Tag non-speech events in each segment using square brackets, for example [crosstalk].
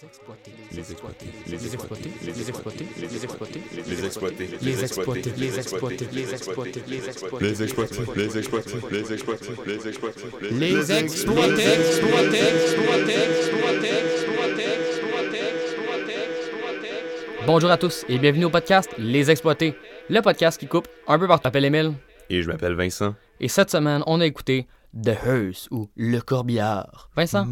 Les exploités. Les exploités. Les exploités. Les exploités. Les exploités. Les exploités. Les exploités. Les exploités. Les exploités. Les exploités. Les exploités. Les exploités. Les exploités. Les exploités. Les exploités. Exploités. Exploités. Exploités. Exploités. Exploités. Exploités. Bonjour à tous et bienvenue au podcast Les Exploités, le podcast qui coupe un peu partout. Je m'appelle Émile Et je m'appelle Vincent. et cette semaine, on a écouté The Hearse ou Le Corbillard. Vincent,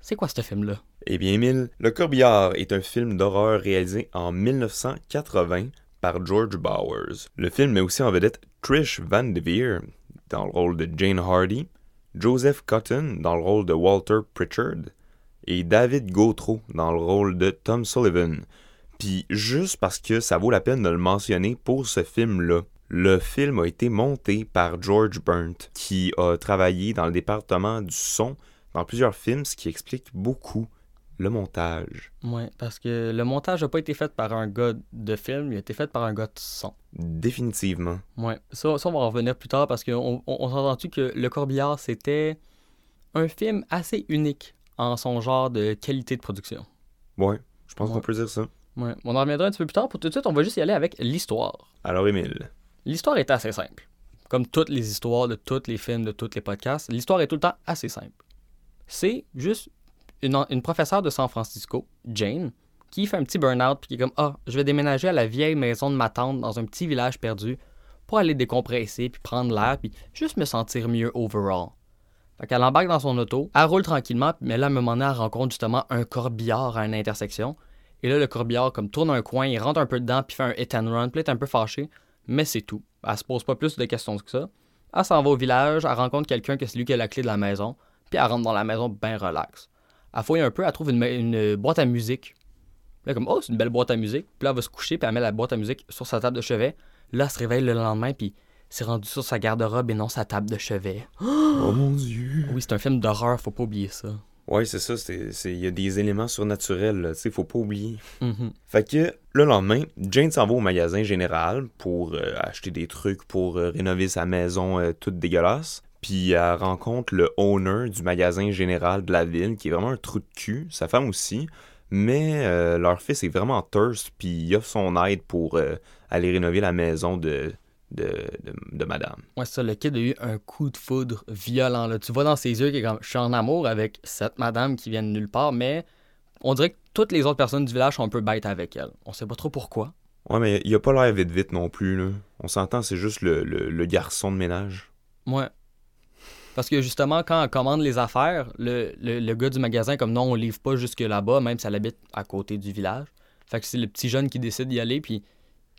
c'est quoi ce film-là? Eh bien, Émile, Le Corbillard est un film d'horreur réalisé en 1980 par George Bowers. Le film met aussi en vedette Trish Van Devere dans le rôle de Jane Hardy, Joseph Cotton dans le rôle de Walter Pritchard et David Gautreau dans le rôle de Tom Sullivan. Puis juste parce que ça vaut la peine de le mentionner pour ce film-là. Le film a été monté par George Burnt, qui a travaillé dans le département du son dans plusieurs films, ce qui explique beaucoup le montage. Ouais, parce que le montage n'a pas été fait par un gars de film, il a été fait par un gars de son. Définitivement. Ouais, ça, ça on va en revenir plus tard parce qu'on on, on s'est entendu que Le Corbillard, c'était un film assez unique en son genre de qualité de production? Ouais, je pense Ouais. qu'on peut dire ça. Ouais, on en reviendra un petit peu plus tard. Pour tout de suite, on va juste y aller avec l'histoire. Alors, Émile. L'histoire est assez simple. Comme toutes les histoires de tous les films, de tous les podcasts, l'histoire est tout le temps assez simple. C'est juste une, professeure de San Francisco, Jane, qui fait un petit burn-out puis qui est comme Ah, je vais déménager à la vieille maison de ma tante dans un petit village perdu pour aller décompresser puis prendre l'air puis juste me sentir mieux overall. Fait qu'elle embarque dans son auto, elle roule tranquillement, mais là, à un moment donné, elle justement un corbillard à une intersection. Et là, le corbillard, comme tourne un coin, il rentre un peu dedans, puis fait un hit and run, puis est un peu fâché, mais c'est tout. Elle se pose pas plus de questions que ça. Elle s'en va au village, elle rencontre quelqu'un que c'est lui qui a la clé de la maison, puis elle rentre dans la maison bien relax. Elle fouille un peu, elle trouve une boîte à musique. Là, comme, oh, c'est une belle boîte à musique. Puis là, elle va se coucher, puis elle met la boîte à musique sur sa table de chevet. Là, elle se réveille le lendemain, puis c'est rendu sur sa garde-robe et non sa table de chevet. Oh mon dieu. Oui, c'est un film d'horreur, faut pas oublier ça. Ouais, c'est ça. Il y a des éléments surnaturels, tu sais, faut pas oublier. Mhm. Fait que le lendemain, Jane s'en va au magasin général pour euh, acheter des trucs pour euh, rénover sa maison euh, toute dégueulasse. Puis elle rencontre le owner du magasin général de la ville, qui est vraiment un trou de cul, sa femme aussi. Mais leur fils est vraiment thirst, puis il offre son aide pour aller rénover la maison de, de, de, de madame. Ouais, ça, le kid a eu un coup de foudre violent. Là. Tu vois dans ses yeux qu'il est comme, je suis en amour avec cette madame qui vient de nulle part, mais on dirait que toutes les autres personnes du village sont un peu bêtes avec elle. On sait pas trop pourquoi. Ouais, mais il a pas l'air vite vite non plus, là. On s'entend, c'est juste le, le- le garçon de ménage. Ouais. Parce que justement, quand on commande les affaires, le, le, le gars du magasin, comme non, on livre pas jusque là-bas, même si elle habite à côté du village. Fait que c'est le petit jeune qui décide d'y aller, puis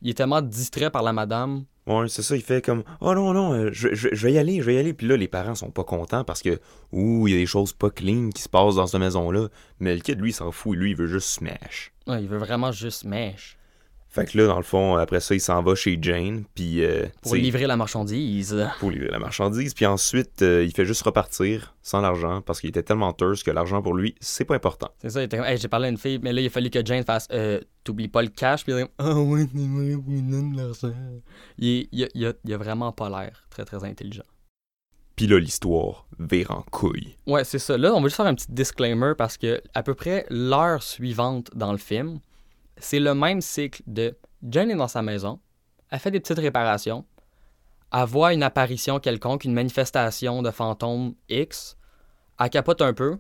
il est tellement distrait par la madame. Ouais, c'est ça, il fait comme Oh non, non, euh, je, je- je vais y aller, je vais y aller. Puis là, les parents sont pas contents parce que, ouh, il y a des choses pas clean qui se passent dans cette maison-là. Mais le kid, lui, il s'en fout, lui, il veut juste smash. Ouais, il veut vraiment juste mèche Fait que là, dans le fond, après ça, il s'en va chez Jane, puis euh, pour livrer la marchandise. pour livrer la marchandise. Puis ensuite, euh, il fait juste repartir sans l'argent parce qu'il était tellement thirst que l'argent pour lui, c'est pas important. C'est ça, il était comme, Hey, j'ai parlé à une fille, mais là, il a fallu que Jane fasse, euh, t'oublies pas le cash, puis il ah ouais, vrai, vous donne l'argent. Il, est- il, a, il, a, il a vraiment pas l'air très très intelligent. Puis là, l'histoire vire en couille. Ouais, c'est ça. Là, on va juste faire un petit disclaimer parce que à peu près l'heure suivante dans le film, c'est le même cycle de Jane est dans sa maison, elle fait des petites réparations, elle voit une apparition quelconque, une manifestation de fantômes X, elle capote un peu,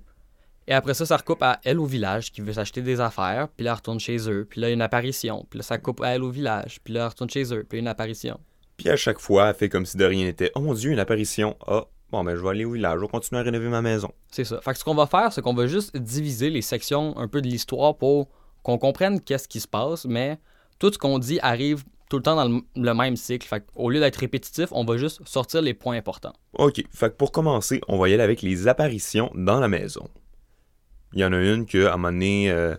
et après ça, ça recoupe à elle au village qui veut s'acheter des affaires, puis là, elle retourne chez eux, puis là, il y a une apparition, puis là, ça coupe à elle au village, puis là, elle retourne chez eux, puis une apparition. Puis à chaque fois, elle fait comme si de rien n'était. Oh mon dieu, une apparition. Ah, bon, ben je vais aller au village, je vais continuer à rénover ma maison. C'est ça. Fait que ce qu'on va faire, c'est qu'on va juste diviser les sections un peu de l'histoire pour qu'on comprenne qu'est-ce qui se passe, mais tout ce qu'on dit arrive tout le temps dans le, même cycle. Fait qu'au lieu d'être répétitif, on va juste sortir les points importants. Ok, fait que pour commencer, on va y aller avec les apparitions dans la maison. Il y en a une que, à un moment donné, euh,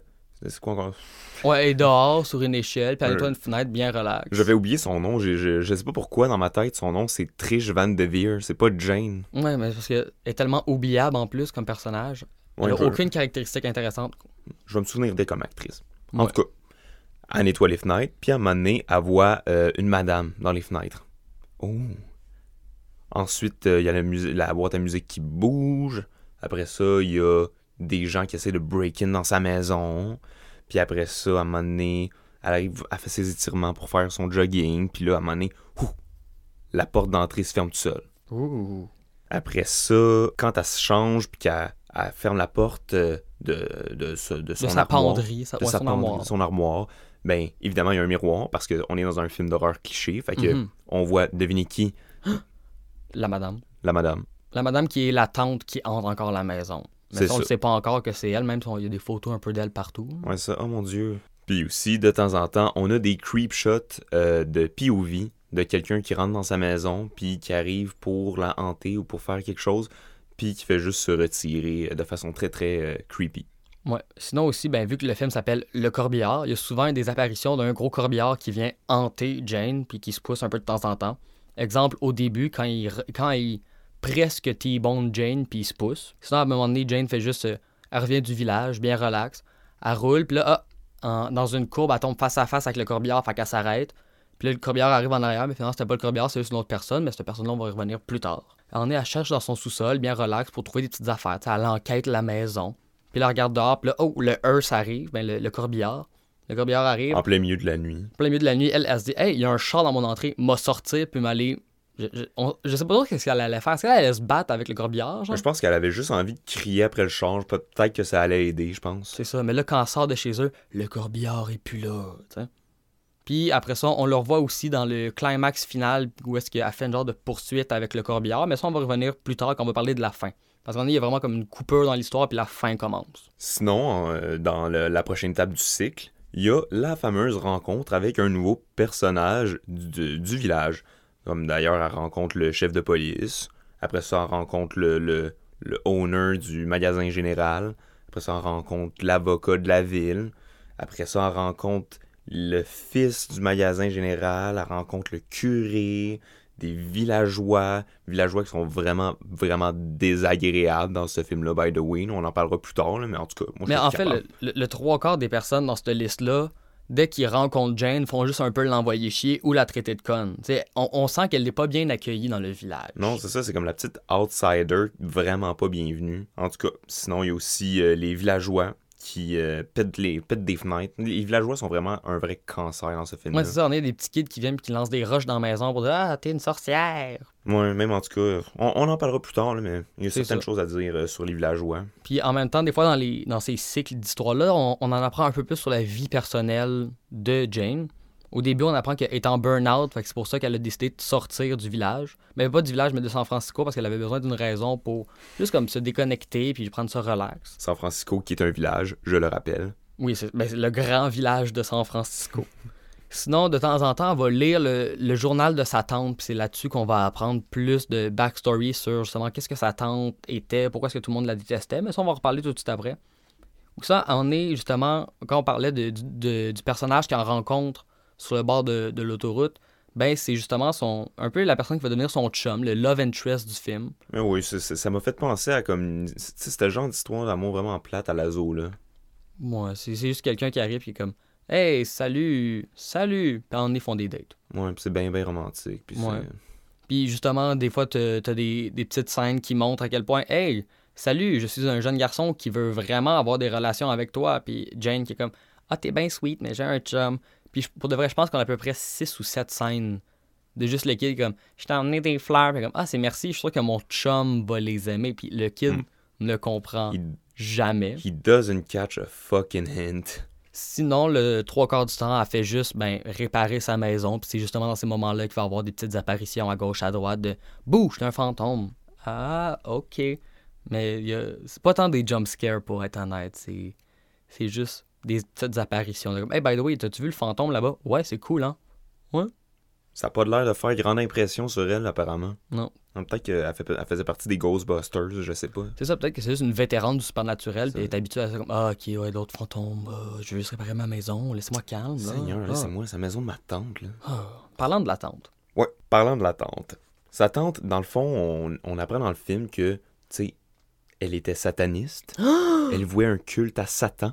c'est quoi encore? Ouais, elle est dehors sur une échelle, puis elle est Euh, une fenêtre bien relax. J'avais oublié son nom, je, je, je sais pas pourquoi dans ma tête, son nom c'est Trish Van Devere, c'est pas Jane. Ouais, mais parce qu'elle est tellement oubliable en plus comme personnage. Elle a je, aucune caractéristique intéressante. je vais me souvenir d'elle comme actrice. En Ouais. tout cas, elle nettoie les fenêtres, puis à un moment donné, elle voit euh, une madame dans les fenêtres. Oh! Ensuite, euh, il y a la, boîte à musique qui bouge. Après ça, il y a des gens qui essaient de break-in dans sa maison. Puis après ça, à un moment donné, elle arrive, elle fait ses étirements pour faire son jogging. Puis là, à un moment donné, ouh, la porte d'entrée se ferme tout seul. Après ça, quand elle se change, puis qu'elle elle ferme la porte euh, de, de, ce- de son De sa armoire, penderie, sa, de ouais, sa son penderie, armoire. son armoire, ben évidemment, il y a un miroir parce qu'on est dans un film d'horreur cliché. Fait que Mhm. on voit, devinez qui? [gasps] La madame. La madame. La madame qui est la tante qui entre encore à la maison. Mais ça, on ne sait pas encore que c'est elle, même si on- il y a des photos un peu d'elle partout. Ouais, ça, oh mon dieu. Puis aussi, de temps en temps, on a des creep shots euh, de POV de quelqu'un qui rentre dans sa maison, puis qui arrive pour la hanter ou pour faire quelque chose, puis qui fait juste se retirer euh, de façon très très euh, creepy. Ouais. Sinon aussi, ben, vu que le film s'appelle Le Corbillard, il y a souvent des apparitions d'un gros corbillard qui vient hanter Jane puis qui se pousse un peu de temps en temps. Exemple, au début, quand il, quand il presque T-bone Jane puis il se pousse. Sinon, à un moment donné, Jane fait juste... euh, elle revient du village, bien relax. Elle roule, puis là, ah, dans une courbe, elle tombe face à face avec le corbillard, fait qu'elle s'arrête. Puis là, le corbillard arrive en arrière, mais finalement, c'était pas le corbillard, c'est juste une autre personne, mais cette personne-là, on va y revenir plus tard. En est, elle cherche dans son sous-sol, bien relax, pour trouver des petites affaires. Tu sais, elle enquête la maison. Puis elle regarde dehors, puis là, oh, le hearse arrive, ben, le, le corbillard. Le corbillard arrive, En plein milieu de la nuit. plein milieu de la nuit, elle, elle se dit, hey, il y a un chat dans mon entrée, m'a sortir, puis m'aller. Je, je, on- je sais pas trop qu'est-ce qu'elle allait faire. Est-ce qu'elle allait se battre avec le corbillard, genre? Je pense qu'elle avait juste envie de crier après le change. Peut-être que ça allait aider, je pense. C'est ça. Mais là, quand elle sort de chez eux, le corbillard est plus là. Puis après ça, on le revoit aussi dans le climax final où est-ce qu'elle fait une genre de poursuite avec le corbillard. Mais ça, on va revenir plus tard quand on va parler de la fin. Parce qu'il y a vraiment comme une coupure dans l'histoire, puis la fin commence. Sinon, euh, dans la prochaine étape du cycle, il y a la fameuse rencontre avec un nouveau personnage du, du village. Comme d'ailleurs, elle rencontre le chef de police. Après ça, elle rencontre le, le, le owner du magasin général. Après ça, elle rencontre l'avocat de la ville. Après ça, elle rencontre le fils du magasin général. Elle rencontre le curé, des villageois. Villageois qui sont vraiment, vraiment désagréables dans ce film-là, by the way. On en parlera plus tard, là, mais en tout cas, moi, je Mais en fait, le, le- le trois quarts des personnes dans cette liste-là, dès qu'ils rencontrent Jane, font juste un peu l'envoyer chier ou la traiter de conne. On, on sent qu'elle n'est pas bien accueillie dans le village. Non, c'est ça, c'est comme la petite outsider, vraiment pas bienvenue. En tout cas, sinon, il y a aussi euh, les villageois qui euh, pètent, les, pètent des fenêtres. Les villageois sont vraiment un vrai cancer dans ce film-là. Moi, c'est ça, on est des petits kids qui viennent et qui lancent des roches dans la maison pour dire Ah, t'es une sorcière. Ouais, même en tout cas, on, on en parlera plus tard, là, mais il y a certaines ça. choses à dire euh, sur les villageois. Puis en même temps, des fois, dans, les, dans ces cycles d'histoire-là, on, on en apprend un peu plus sur la vie personnelle de Jane. Au début, on apprend qu'elle est en burn-out, c'est pour ça qu'elle a décidé de sortir du village. Mais pas du village, mais de San Francisco, parce qu'elle avait besoin d'une raison pour juste comme se déconnecter puis prendre ça relax. San Francisco, qui est un village, je le rappelle. Oui, c'est ben, c'est le grand village de San Francisco. Sinon, de temps en temps, on va lire le, le journal de sa tante, puis c'est là-dessus qu'on va apprendre plus de backstory sur justement qu'est-ce que sa tante était, pourquoi est-ce que tout le monde la détestait, mais ça, on va en reparler tout de suite après. Donc ça, on est justement, quand on parlait de- du- de- du personnage qu'elle rencontre sur le bord de, de l'autoroute, ben c'est justement son un peu la personne qui va devenir son chum, le love interest du film. Mais oui, ça m'a fait penser à comme. le genre d'histoire d'amour vraiment plate à l'azoo, là. Ouais, c'est c'est juste quelqu'un qui arrive qui est comme Hey, salut, salut, puis on est font des dates. Ouais, puis c'est bien, bien romantique. Puis Ouais. Puis justement, des fois, t'as t'as des, des petites scènes qui montrent à quel point, hey, salut, je suis un jeune garçon qui veut vraiment avoir des relations avec toi. Puis Jane qui est comme, ah, t'es bien sweet, mais j'ai un chum. Puis pour de vrai, je pense qu'on a à peu près 6 ou 7 scènes de juste le kid comme, je t'ai emmené des fleurs. Puis comme, ah, c'est merci, je suis sûr que mon chum va les aimer. Puis le kid Mm. ne comprend He, jamais. he doesn't catch a fucking hint. Sinon, le trois quarts du temps, elle fait juste ben, réparer sa maison. Puis c'est justement dans ces moments-là qu'il va y avoir des petites apparitions à gauche, à droite de Bouh, suis un fantôme. Ah, ok. Mais a- c'est pas tant des jump scares pour être honnête. C'est, c'est juste des petites apparitions. Comme, hey, by the way, t'as-tu vu le fantôme là-bas? Ouais, c'est cool, hein? Ça a pas l'air de faire grande impression sur elle, apparemment. Non. Peut-être qu'elle fait- elle faisait partie des Ghostbusters, je sais pas. C'est ça, peut-être que c'est juste une vétérane du supernatural. Ça. Puis elle est habituée à ça comme Ah, ok, ouais, d'autres fantômes. Ah, je veux juste réparer ma maison. Laissez-moi calme. là. Seigneur, Ah. laissez-moi, c'est la maison de ma tante, là. Ah. Parlant de la tante. Ouais, parlant de la tante. Sa tante, dans le fond, on, on apprend dans le film que, tu sais, elle était sataniste. [gasps] elle vouait un culte à Satan. Non!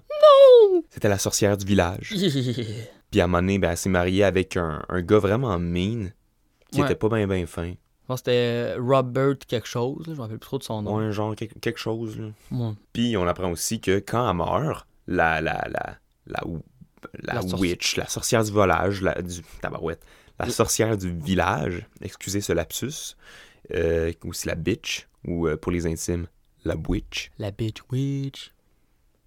C'était la sorcière du village. [laughs] Puis à un moment donné, ben, elle s'est mariée avec un, un gars vraiment mean, qui Ouais. était pas bien bien fin. Je pense que c'était Robert quelque chose, là, je me rappelle plus trop de son nom. Ouais, genre quelque, quelque chose, là. Ouais. Puis on apprend aussi que quand elle meurt, la, la, la, la, la, La witch, la sorcière du volage, la, du, tabarouette, la sorcière du village, excusez ce lapsus, euh, aussi la bitch, ou euh, pour les intimes, la witch, La bitch witch.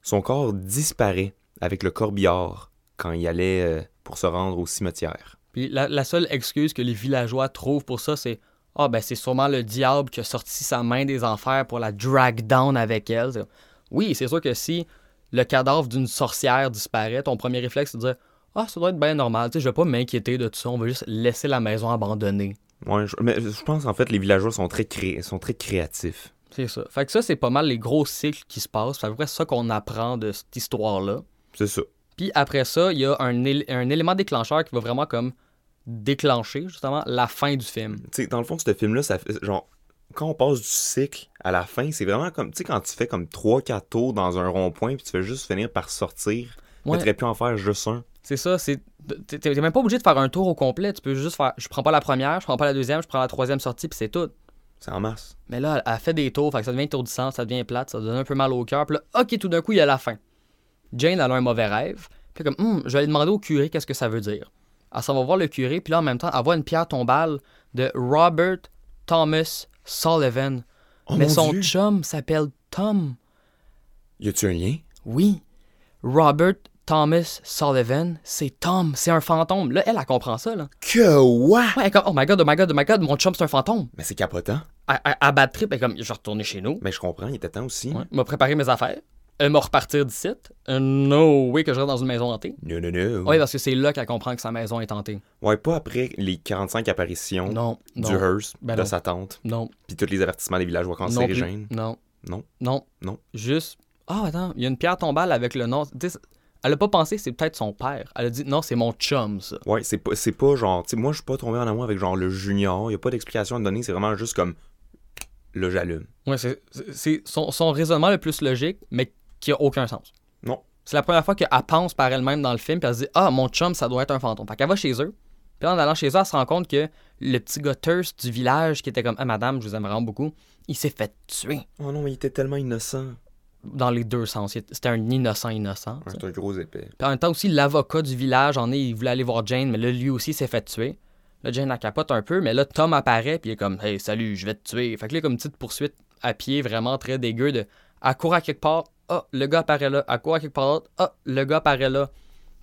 Son corps disparaît avec le corbillard quand il allait euh, pour se rendre au cimetière. Puis la, la seule excuse que les villageois trouvent pour ça, c'est Ah, ben c'est sûrement le diable qui a sorti sa main des enfers pour la drag down avec elle. Oui, c'est sûr que si le cadavre d'une sorcière disparaît, ton premier réflexe, c'est de dire Ah, ça doit être bien normal. Tu sais, je vais pas m'inquiéter de tout ça, on va juste laisser la maison abandonnée. Ouais, je, mais je pense en fait les villageois sont très, cré- sont très créatifs. C'est ça. Fait que ça, c'est pas mal les gros cycles qui se passent. C'est à peu près ça qu'on apprend de cette histoire-là. C'est ça. Puis après ça, il y a un, él- un élément déclencheur qui va vraiment comme déclencher justement la fin du film. Tu sais, dans le fond, ce film-là, ça fait genre. Quand on passe du cycle à la fin, c'est vraiment comme. Tu sais, quand tu fais comme 3-4 tours dans un rond-point, puis tu fais juste finir par sortir, Ouais. tu pu en faire juste un. C'est ça, c'est. T'es même pas obligé de faire un tour au complet. Tu peux juste faire. Je prends pas la première, je prends pas la deuxième, je prends la troisième sortie, puis c'est tout. C'est en masse. Mais là, elle, fait des tours, fait que ça devient étourdissant, ça devient plate, ça donne un peu mal au cœur. Puis là, ok, tout d'un coup, il y a la fin. Jane, elle a un mauvais rêve. Puis comme, Hum, je vais aller demander au curé qu'est-ce que ça veut dire. Elle s'en va voir le curé, puis là, en même temps, elle voit une pierre tombale de Robert Thomas Sullivan. Oh Mais son Dieu! chum s'appelle Tom. Y a-tu un lien? Oui. Robert Thomas Sullivan, c'est Tom, c'est un fantôme. Là, elle, elle comprend ça, là. Que what? Ouais, elle est comme, oh my god, oh my god, oh my god, mon chum, c'est un fantôme. Mais c'est capotant. Elle, elle bad trip, elle est comme, je vais retourner chez nous. Mais je comprends, il était temps aussi. Ouais. m'a préparé mes affaires. Elle m'a repartir d'ici. Euh, no way que je reste dans une maison hantée. Non, non, non. Oui, parce que c'est là qu'elle comprend que sa maison est hantée. Ouais, pas après les 45 apparitions Non, non, du Hearst, Ben de non. sa tante, non, puis tous les avertissements des villageois quand non. Non, Non. non. Juste, ah, attends, il y a une pierre tombale avec le nom. Elle a pas pensé c'est peut-être son père. Elle a dit, non, c'est mon chum, ça. Ouais, c'est pas, c'est pas genre. Tu sais, moi, je suis pas tombé en amour avec genre le junior. Y a pas d'explication à donner. C'est vraiment juste comme. Là, j'allume. Ouais, c'est- c'est c'est son, son raisonnement le plus logique, mais qui a aucun sens. Non. C'est la première fois qu'elle pense par elle-même dans le film, puis elle se dit Ah, mon chum, ça doit être un fantôme. Fait qu'elle va chez eux. Puis en allant chez eux, elle se rend compte que le petit gars thirst du village, qui était comme Ah, madame, je vous aime vraiment beaucoup, il s'est fait tuer. Oh non, mais il était tellement innocent. Dans les deux sens. C'était un innocent innocent. C'est un gros épais. Puis en même temps aussi, l'avocat du village en est, il voulait aller voir Jane, mais là, lui aussi s'est fait tuer. Là, Jane la capote un peu, mais là, Tom apparaît, puis il est comme Hey, salut, je vais te tuer. Fait que là, comme une petite poursuite à pied vraiment très dégueu de Elle court à quelque part, ah, le gars apparaît là. Elle court à quelque part d'autre, ah, le gars apparaît là.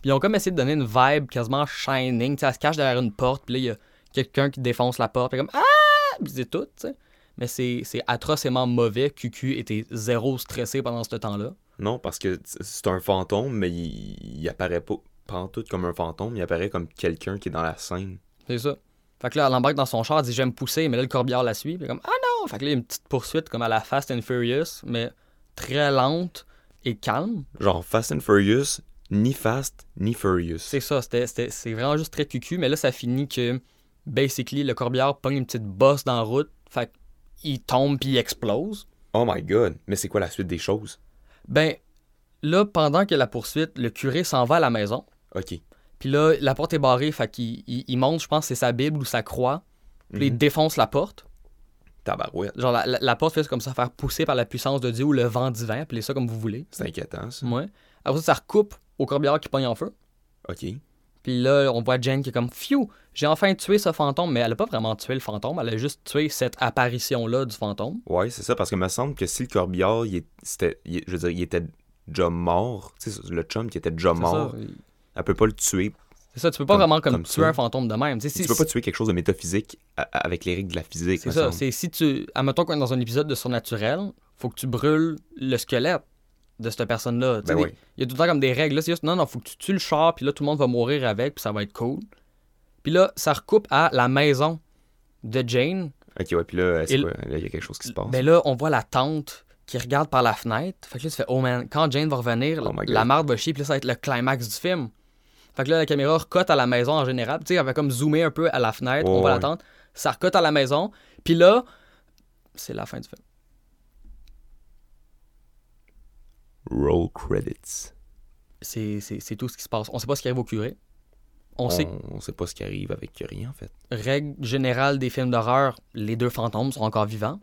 Puis ils ont comme essayé de donner une vibe quasiment shining. Tu sais, elle se cache derrière une porte, puis là, il y a quelqu'un qui défonce la porte, puis comme Ah! Puis c'est tout, tu sais. Mais c'est atrocement mauvais. QQ était zéro stressé pendant ce temps-là. Non, parce que c'est un fantôme, mais il, il apparaît pas pantoute comme un fantôme. Il apparaît comme quelqu'un qui est dans la scène. C'est ça. Fait que là, elle embarque dans son char, elle dit j'aime pousser, mais là, le corbillard la suit. Puis comme ah non! Fait que là, il y a une petite poursuite comme à la Fast and Furious, mais très lente et calme. Genre Fast and Furious, ni Fast, ni Furious. C'est ça, c'est vraiment juste très cucu, mais là, ça finit que, basically, le corbillard pogne une petite bosse dans la route, fait qu'il tombe puis il explose. Oh my god, mais c'est quoi la suite des choses? Ben, là, pendant que la poursuite, le curé s'en va à la maison, Ok. puis là, la porte est barrée, fait qu'il il, il monte, je pense, c'est sa Bible ou sa croix, puis il Mhm. défonce la porte. Tabarouette. Genre, la, la- la porte fait comme ça, faire pousser par la puissance de Dieu ou le vent divin, appelez ça comme vous voulez. C'est inquiétant, ça. Ouais. Après ça, ça recoupe au corbillard qui pogne en feu. Ok. Puis là, on voit Jen qui est comme Phew, j'ai enfin tué ce fantôme, mais elle a pas vraiment tué le fantôme, elle a juste tué cette apparition-là du fantôme. Ouais, c'est ça, parce que me semble que si le corbillard, il, est- c'était, il- je veux dire, il était déjà mort, tu sais, le chum qui était déjà mort, ça. elle peut pas le tuer. C'est ça, tu peux pas Comme- vraiment comme, comme tuer ça. un fantôme de même. Tu sais, si- tu peux pas tuer quelque chose de métaphysique avec les règles de la physique. C'est ça, c'est si tu. Admettons qu'on est dans un épisode de surnaturel, faut que tu brûles le squelette de cette personne-là. Ben oui. Il y a tout le temps comme des règles. Là, c'est juste, non, non, faut que tu tues le char, puis là, tout le monde va mourir avec, puis ça va être cool. Puis là, ça recoupe à la maison de Jane. Ok, ouais, puis là, c'est Il- y a quelque chose qui se passe. Ben là, on voit la tante qui regarde par la fenêtre. Fait que là, tu fais, oh man, quand Jane va revenir, Oh la marde va chier, puis là, ça va être le climax du film. Fait que là, la caméra recote à la maison en général. Tu sais, elle va comme zoomer un peu à la fenêtre, Oh, on voit la tante. Ça recote à la maison, puis là, c'est la fin du film. Roll credits. C'est tout ce qui se passe. On sait pas ce qui arrive au curé. On, sait, on sait pas ce qui arrive avec rien, en fait. règle générale des films d'horreur, les deux fantômes sont encore vivants.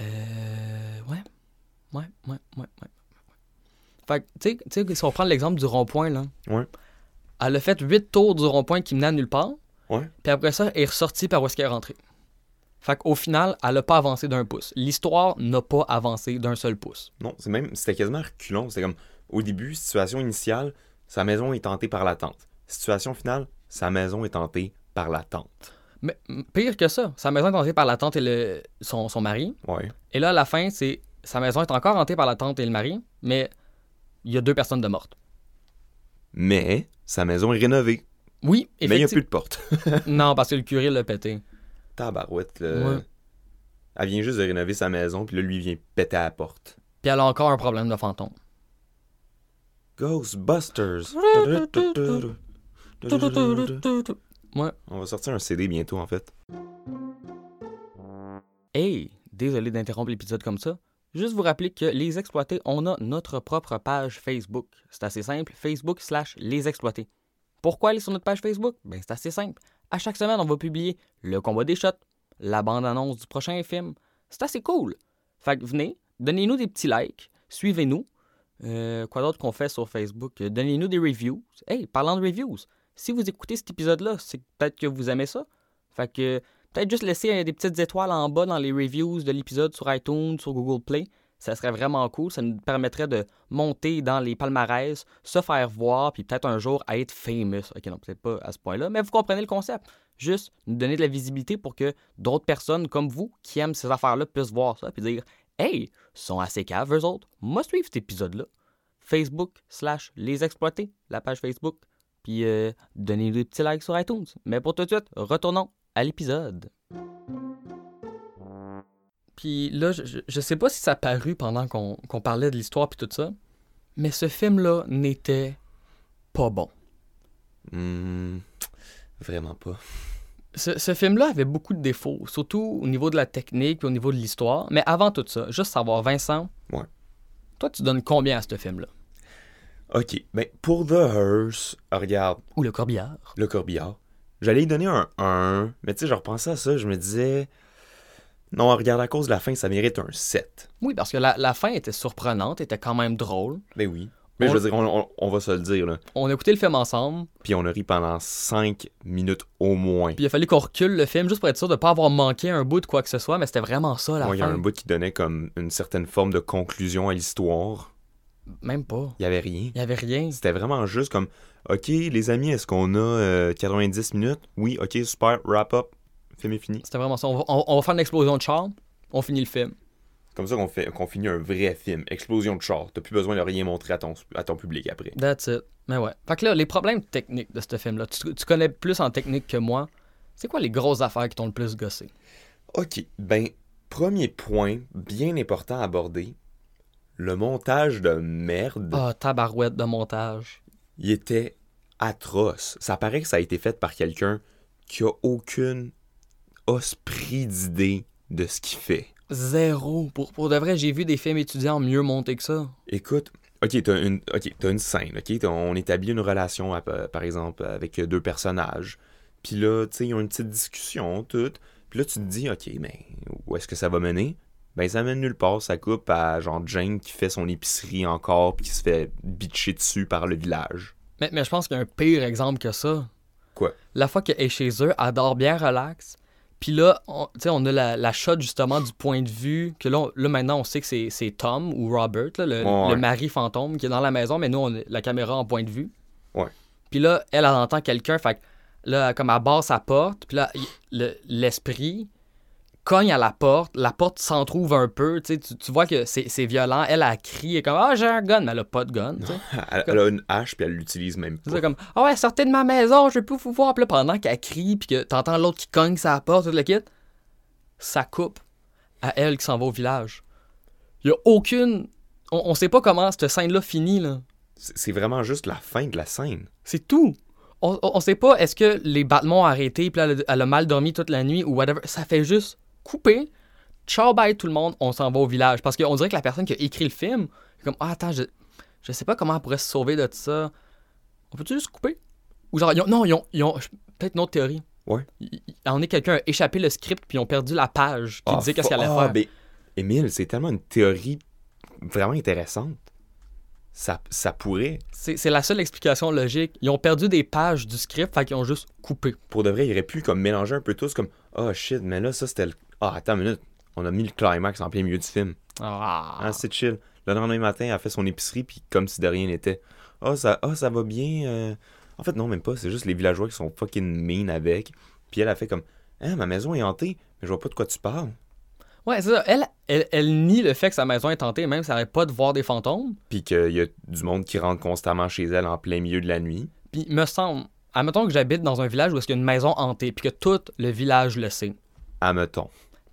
Euh. Ouais. Ouais, ouais, ouais, ouais. Fait que, tu sais- si on prend l'exemple du rond-point, là. Ouais. Elle a fait huit tours du rond-point qui menait à nulle part. Ouais. Puis après ça, elle est ressortie par où est-ce qu'elle est rentrée. Fait qu'au final, elle a pas avancé d'un pouce. L'histoire n'a pas avancé d'un seul pouce. Non, c'est même, c'était quasiment reculon. C'était comme, au début, situation initiale, sa maison est tentée par la tante. Situation finale, sa maison est tentée par la tante. Mais pire que ça, sa maison est hantée par la tante et le, son, son mari. Ouais. Et là, à la fin, c'est sa maison est encore hantée par la tante et le mari, mais il y a deux personnes de mortes. Mais, sa maison est rénovée. Oui, Mais il n'y a effectivement. plus de porte. [laughs] [laughs] Non, parce que le curé l'a pété. Tabarouette, là. Ouais. Elle vient juste de rénover sa maison, puis là, lui, vient péter à la porte. Puis elle a encore un problème de fantôme. Ghostbusters. Ouais. On va sortir un CD bientôt, en fait. Hey, désolé d'interrompre l'épisode comme ça. Juste vous rappeler que Les Exploités, on a notre propre page Facebook. C'est assez simple, Facebook slash Les Exploités. Pourquoi aller sur notre page Facebook? Ben c'est assez simple. À chaque semaine, on va publier le combat des shots, la bande-annonce du prochain film. C'est assez cool. Fait que venez, donnez-nous des petits likes, suivez-nous. Euh, quoi d'autre qu'on fait sur Facebook? Euh, Donnez-nous des reviews. Hey, parlant de reviews, si vous écoutez cet épisode-là, c'est peut-être que vous aimez ça. Fait que peut-être juste laisser euh, des petites étoiles en bas dans les reviews de l'épisode sur iTunes, sur Google Play. Ça serait vraiment cool. Ça nous permettrait de monter dans les palmarès, se faire voir, puis peut-être un jour être famous. Ok, non, peut-être pas à ce point-là, mais vous comprenez le concept. Juste nous donner de la visibilité pour que d'autres personnes comme vous qui aiment ces affaires-là puissent voir ça, puis dire Hey, ils sont assez caves, eux autres. Moi, suivre cet épisode-là. Facebook slash les exploiter, la page Facebook. Puis euh, donnez des petits likes sur iTunes. Mais pour tout de suite, retournons à l'épisode. Puis là, je, je- sais pas si ça a paru pendant qu'on parlait de l'histoire puis tout ça, mais ce film-là n'était pas bon. Hmm, vraiment pas. Ce, ce film-là avait beaucoup de défauts, surtout au niveau de la technique puis au niveau de l'histoire. Mais avant tout ça, juste savoir, Vincent, Ouais. toi, tu donnes combien à ce film-là? Ok, ben pour The Hearse, regarde, Ou le corbillard? le corbillard, j'allais y donner un 1, mais tu sais, je repensais à ça, je me disais, non, regarde, à cause de la fin, ça mérite un 7. Oui, parce que la, la fin était surprenante, était quand même drôle. Ben oui. Mais On- je veux dire, on, on- on va se le dire, là. On a écouté le film ensemble, Puis on a ri pendant 5 minutes au moins. puis il a fallu qu'on recule le film juste pour être sûr de pas avoir manqué un bout de quoi que ce soit, mais c'était vraiment ça la Moi, il y a un bout qui donnait comme une certaine forme de conclusion à l'histoire. Même pas. Il y avait rien. Il y avait rien. C'était vraiment juste comme, OK, les amis, est-ce qu'on a euh, 90 minutes? Oui, OK, super, wrap up. Le film est fini. C'était vraiment ça. On va, on- va faire une explosion de char, on finit le film. C'est comme ça qu'on fait qu'on finit un vrai film. Explosion de char. T'as plus besoin de rien montrer à ton, à ton public après. That's it. Mais ouais. Fait que là, les problèmes techniques de ce film-là, tu, tu connais plus en technique que moi. C'est quoi les grosses affaires qui t'ont le plus gossé? OK, ben, premier point bien important à aborder. Le montage de merde, Ah, tabarouette de montage. il était atroce. Ça paraît que ça a été fait par quelqu'un qui a aucune osprey d'idée de ce qu'il fait. Zéro. Pour, pour de vrai, j'ai vu des films étudiants mieux montés que ça. Écoute, ok, t'as une, ok, t'as une scène, ok, t'as- on établit une relation, à- par exemple, avec deux personnages. Puis là, tu sais, ils ont une petite discussion, tout. Puis là, tu te dis, ok, mais où est-ce que ça va mener? Ben, ça mène nulle part. Ça coupe à genre Jane qui fait son épicerie encore, puis qui se fait bitcher dessus par le village. Mais, mais je pense qu'il y a un pire exemple que ça. Quoi? La fois qu'elle est chez eux, elle dort bien relax. Puis là, on, tu sais, on a la, la shot justement du point de vue que là, on- là maintenant, on sait que c'est, Tom ou Robert, là, le, Ouais. le mari fantôme qui est dans la maison, mais nous, on a la caméra en point de vue. Ouais. Puis là, elle, elle entend quelqu'un, fait que là, comme elle barre sa porte, puis là, le- l'esprit cogne à la porte, la porte s'entrouvre un peu, tu tu, vois que c'est, c'est violent, elle, elle est comme « Ah, j'ai un gun », mais elle a pas de gun. [laughs] Elle, a une hache, puis elle l'utilise même C'est pas. ça comme Ah ouais, sortez de ma maison, je veux plus vous voir. Puis là, pendant qu'elle crie, puis que t'entends l'autre qui cogne sa porte, tout le kit, ça coupe à elle qui s'en va au village. Il y a aucune. On, on sait pas comment cette scène-là finit, là. C'est c'est vraiment juste la fin de la scène. C'est tout. On, on, on sait pas, est-ce que les battements ont arrêté, puis là, elle, a- elle a mal dormi toute la nuit, ou whatever. Ça fait juste couper. Ciao, bye tout le monde, on s'en va au village. Parce qu'on dirait que la personne qui a écrit le film, est comme Ah, attends, je, je sais pas comment elle pourrait se sauver de ça. On peut-tu juste couper? Ou genre, ils ont- non, ils ont, ils ont peut-être une autre théorie. Ouais. En est quelqu'un a échappé le script puis ils ont perdu la page qui Ah, disait qu'est-ce qu'il allait ah, faire. ben, Émile, c'est tellement une théorie vraiment intéressante. Ça, ça pourrait. C'est la seule explication logique. Ils ont perdu des pages du script, fait qu'ils ont juste coupé. Pour de vrai, il aurait pu comme mélanger un peu tous comme Oh shit, mais là, ça c'était le. Ah, attends une minute. On a mis le climax en plein milieu du film. Ah. Ah, c'est chill. Le lendemain matin, elle a fait son épicerie, puis comme si de rien n'était. Ah, ça, ah, ça va bien. euh. En fait, non, même pas. C'est juste les villageois qui sont fucking mean avec. Puis elle a fait comme Ah, ma maison est hantée, mais je vois pas de quoi tu parles. Ouais, c'est ça. Elle, elle, elle nie le fait que sa maison est hantée, même si elle n'arrête pas de voir des fantômes. Puis qu'il y a du monde qui rentre constamment chez elle en plein milieu de la nuit. Puis, me semble, admettons que j'habite dans un village où il y a une maison hantée, puis que tout le village le sait. Admettons.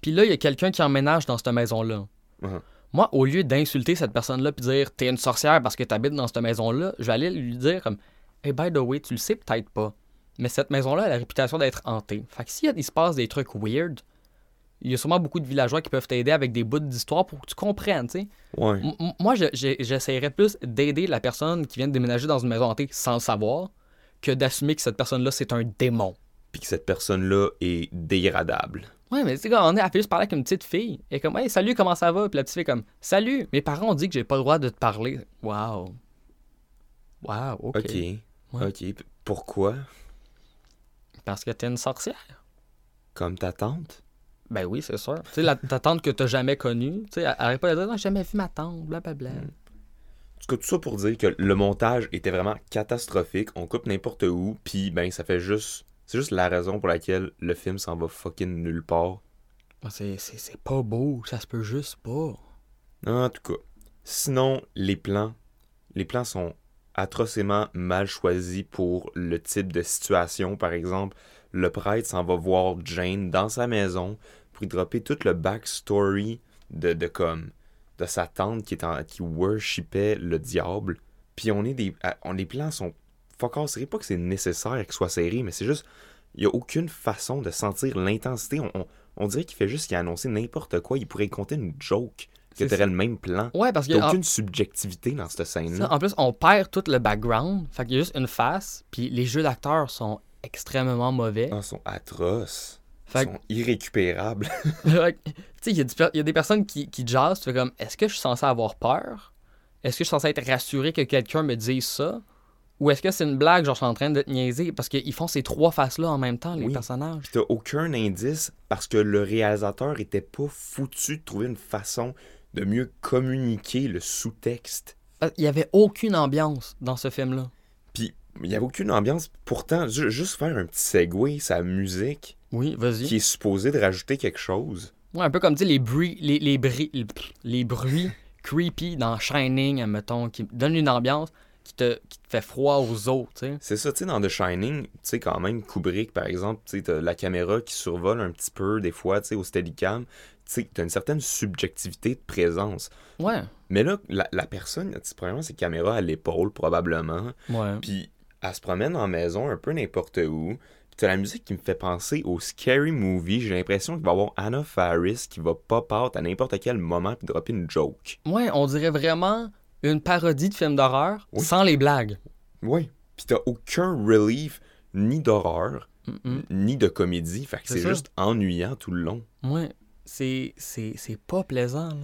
Puis là, il y a quelqu'un qui emménage dans cette maison-là. Mhm. Moi, au lieu d'insulter cette personne-là puis dire t'es une sorcière parce que t'habites dans cette maison-là, je vais aller lui dire comme Hey, by the way, tu le sais peut-être pas, mais cette maison-là a la réputation d'être hantée. Fait que s'il y a- il se passe des trucs weird, il y a sûrement beaucoup de villageois qui peuvent t'aider avec des bouts d'histoire pour que tu comprennes, tu sais. Ouais. Moi, j'essaierais plus d'aider la personne qui vient de déménager dans une maison hantée sans le savoir que d'assumer que cette personne-là, c'est un démon. Puis que cette personne-là est dégradable. Ouais, mais tu sais, on est, elle fait juste parler avec une petite fille. Et comme, hey, salut, comment ça va? Puis la petite fille, est comme, salut, mes parents ont dit que j'ai pas le droit de te parler. Wow. Wow, ok. Ok. Ouais. Ok. P- Pourquoi? Parce que t'es une sorcière. Comme ta tante? Ben oui, c'est sûr. Tu sais, la- ta tante que t'as jamais connue, tu sais, elle arrête pas de dire, non, j'ai jamais vu ma tante, blablabla. Mm. En tout cas, tout ça pour dire que le montage était vraiment catastrophique. On coupe n'importe où, puis ben ça fait juste. C'est juste la raison pour laquelle le film s'en va fucking nulle part. Ah, C'est, c'est, c'est pas beau, ça se peut juste pas. En tout cas. Sinon, les plans. Les plans sont atrocement mal choisis pour le type de situation. Par exemple, le prêtre s'en va voir Jane dans sa maison pour y dropper tout le backstory de, de comme de sa tante qui est en, qui worshipait le diable. Puis on est des on, les plans sont fuck all. C'est pas que c'est nécessaire qu'ils soient serrés, mais c'est juste il y a aucune façon de sentir l'intensité. On, on- on dirait qu'il fait juste qu'il a annoncé n'importe quoi. Il pourrait y compter une joke que t'aurais le même plan. Ouais, parce que T'as en, aucune subjectivité dans cette scène-là. en plus, on perd tout le background. Fait qu'il y a juste une face, puis les jeux d'acteurs sont extrêmement mauvais. Ah, ils sont atroces. Ils Fait sont irrécupérables. [laughs] Tu sais, il y, a y a des personnes qui, qui tu fais comme, est-ce que je suis censé avoir peur? Est-ce que je suis censé être rassuré que quelqu'un me dise ça? Ou est-ce que c'est une blague, genre je suis en train de te niaiser? Parce qu'ils font ces trois faces-là en même temps, les Oui. personnages. Puis t'as aucun indice parce que le réalisateur était pas foutu de trouver une façon de mieux communiquer le sous-texte. Parce qu'il y avait aucune ambiance dans ce film-là. Puis il y avait aucune ambiance. Pourtant, ju- juste faire un petit segue, sa musique, Oui, vas-y. qui est supposée de rajouter quelque chose. Ouais, un peu comme, sais, les bruits, les, les, bri- les, les bruits [laughs] creepy dans Shining, mettons, qui donnent une ambiance qui te, qui te fait froid aux os. C'est ça, tu sais, dans The Shining, tu sais, quand même, Kubrick, par exemple, tu sais, t'as la caméra qui survole un petit peu, des fois, tu sais, au Steadicam, tu sais, t'as une certaine subjectivité de présence. Ouais, Mais là, la, la personne, premièrement, c'est caméra à l'épaule, probablement, ouais. puis elle se promène en maison un peu n'importe où, puis t'as la musique qui me fait penser au Scary Movie, j'ai l'impression qu'il va y avoir Anna Faris qui va pop out à n'importe quel moment puis dropper une joke. Ouais, on dirait vraiment une parodie de film d'horreur Oui. sans les blagues. Oui. Puis t'as aucun relief, ni d'horreur, ni de comédie, fait que C'est ça. juste ennuyant tout le long. Ouais, c'est, pas plaisant, là.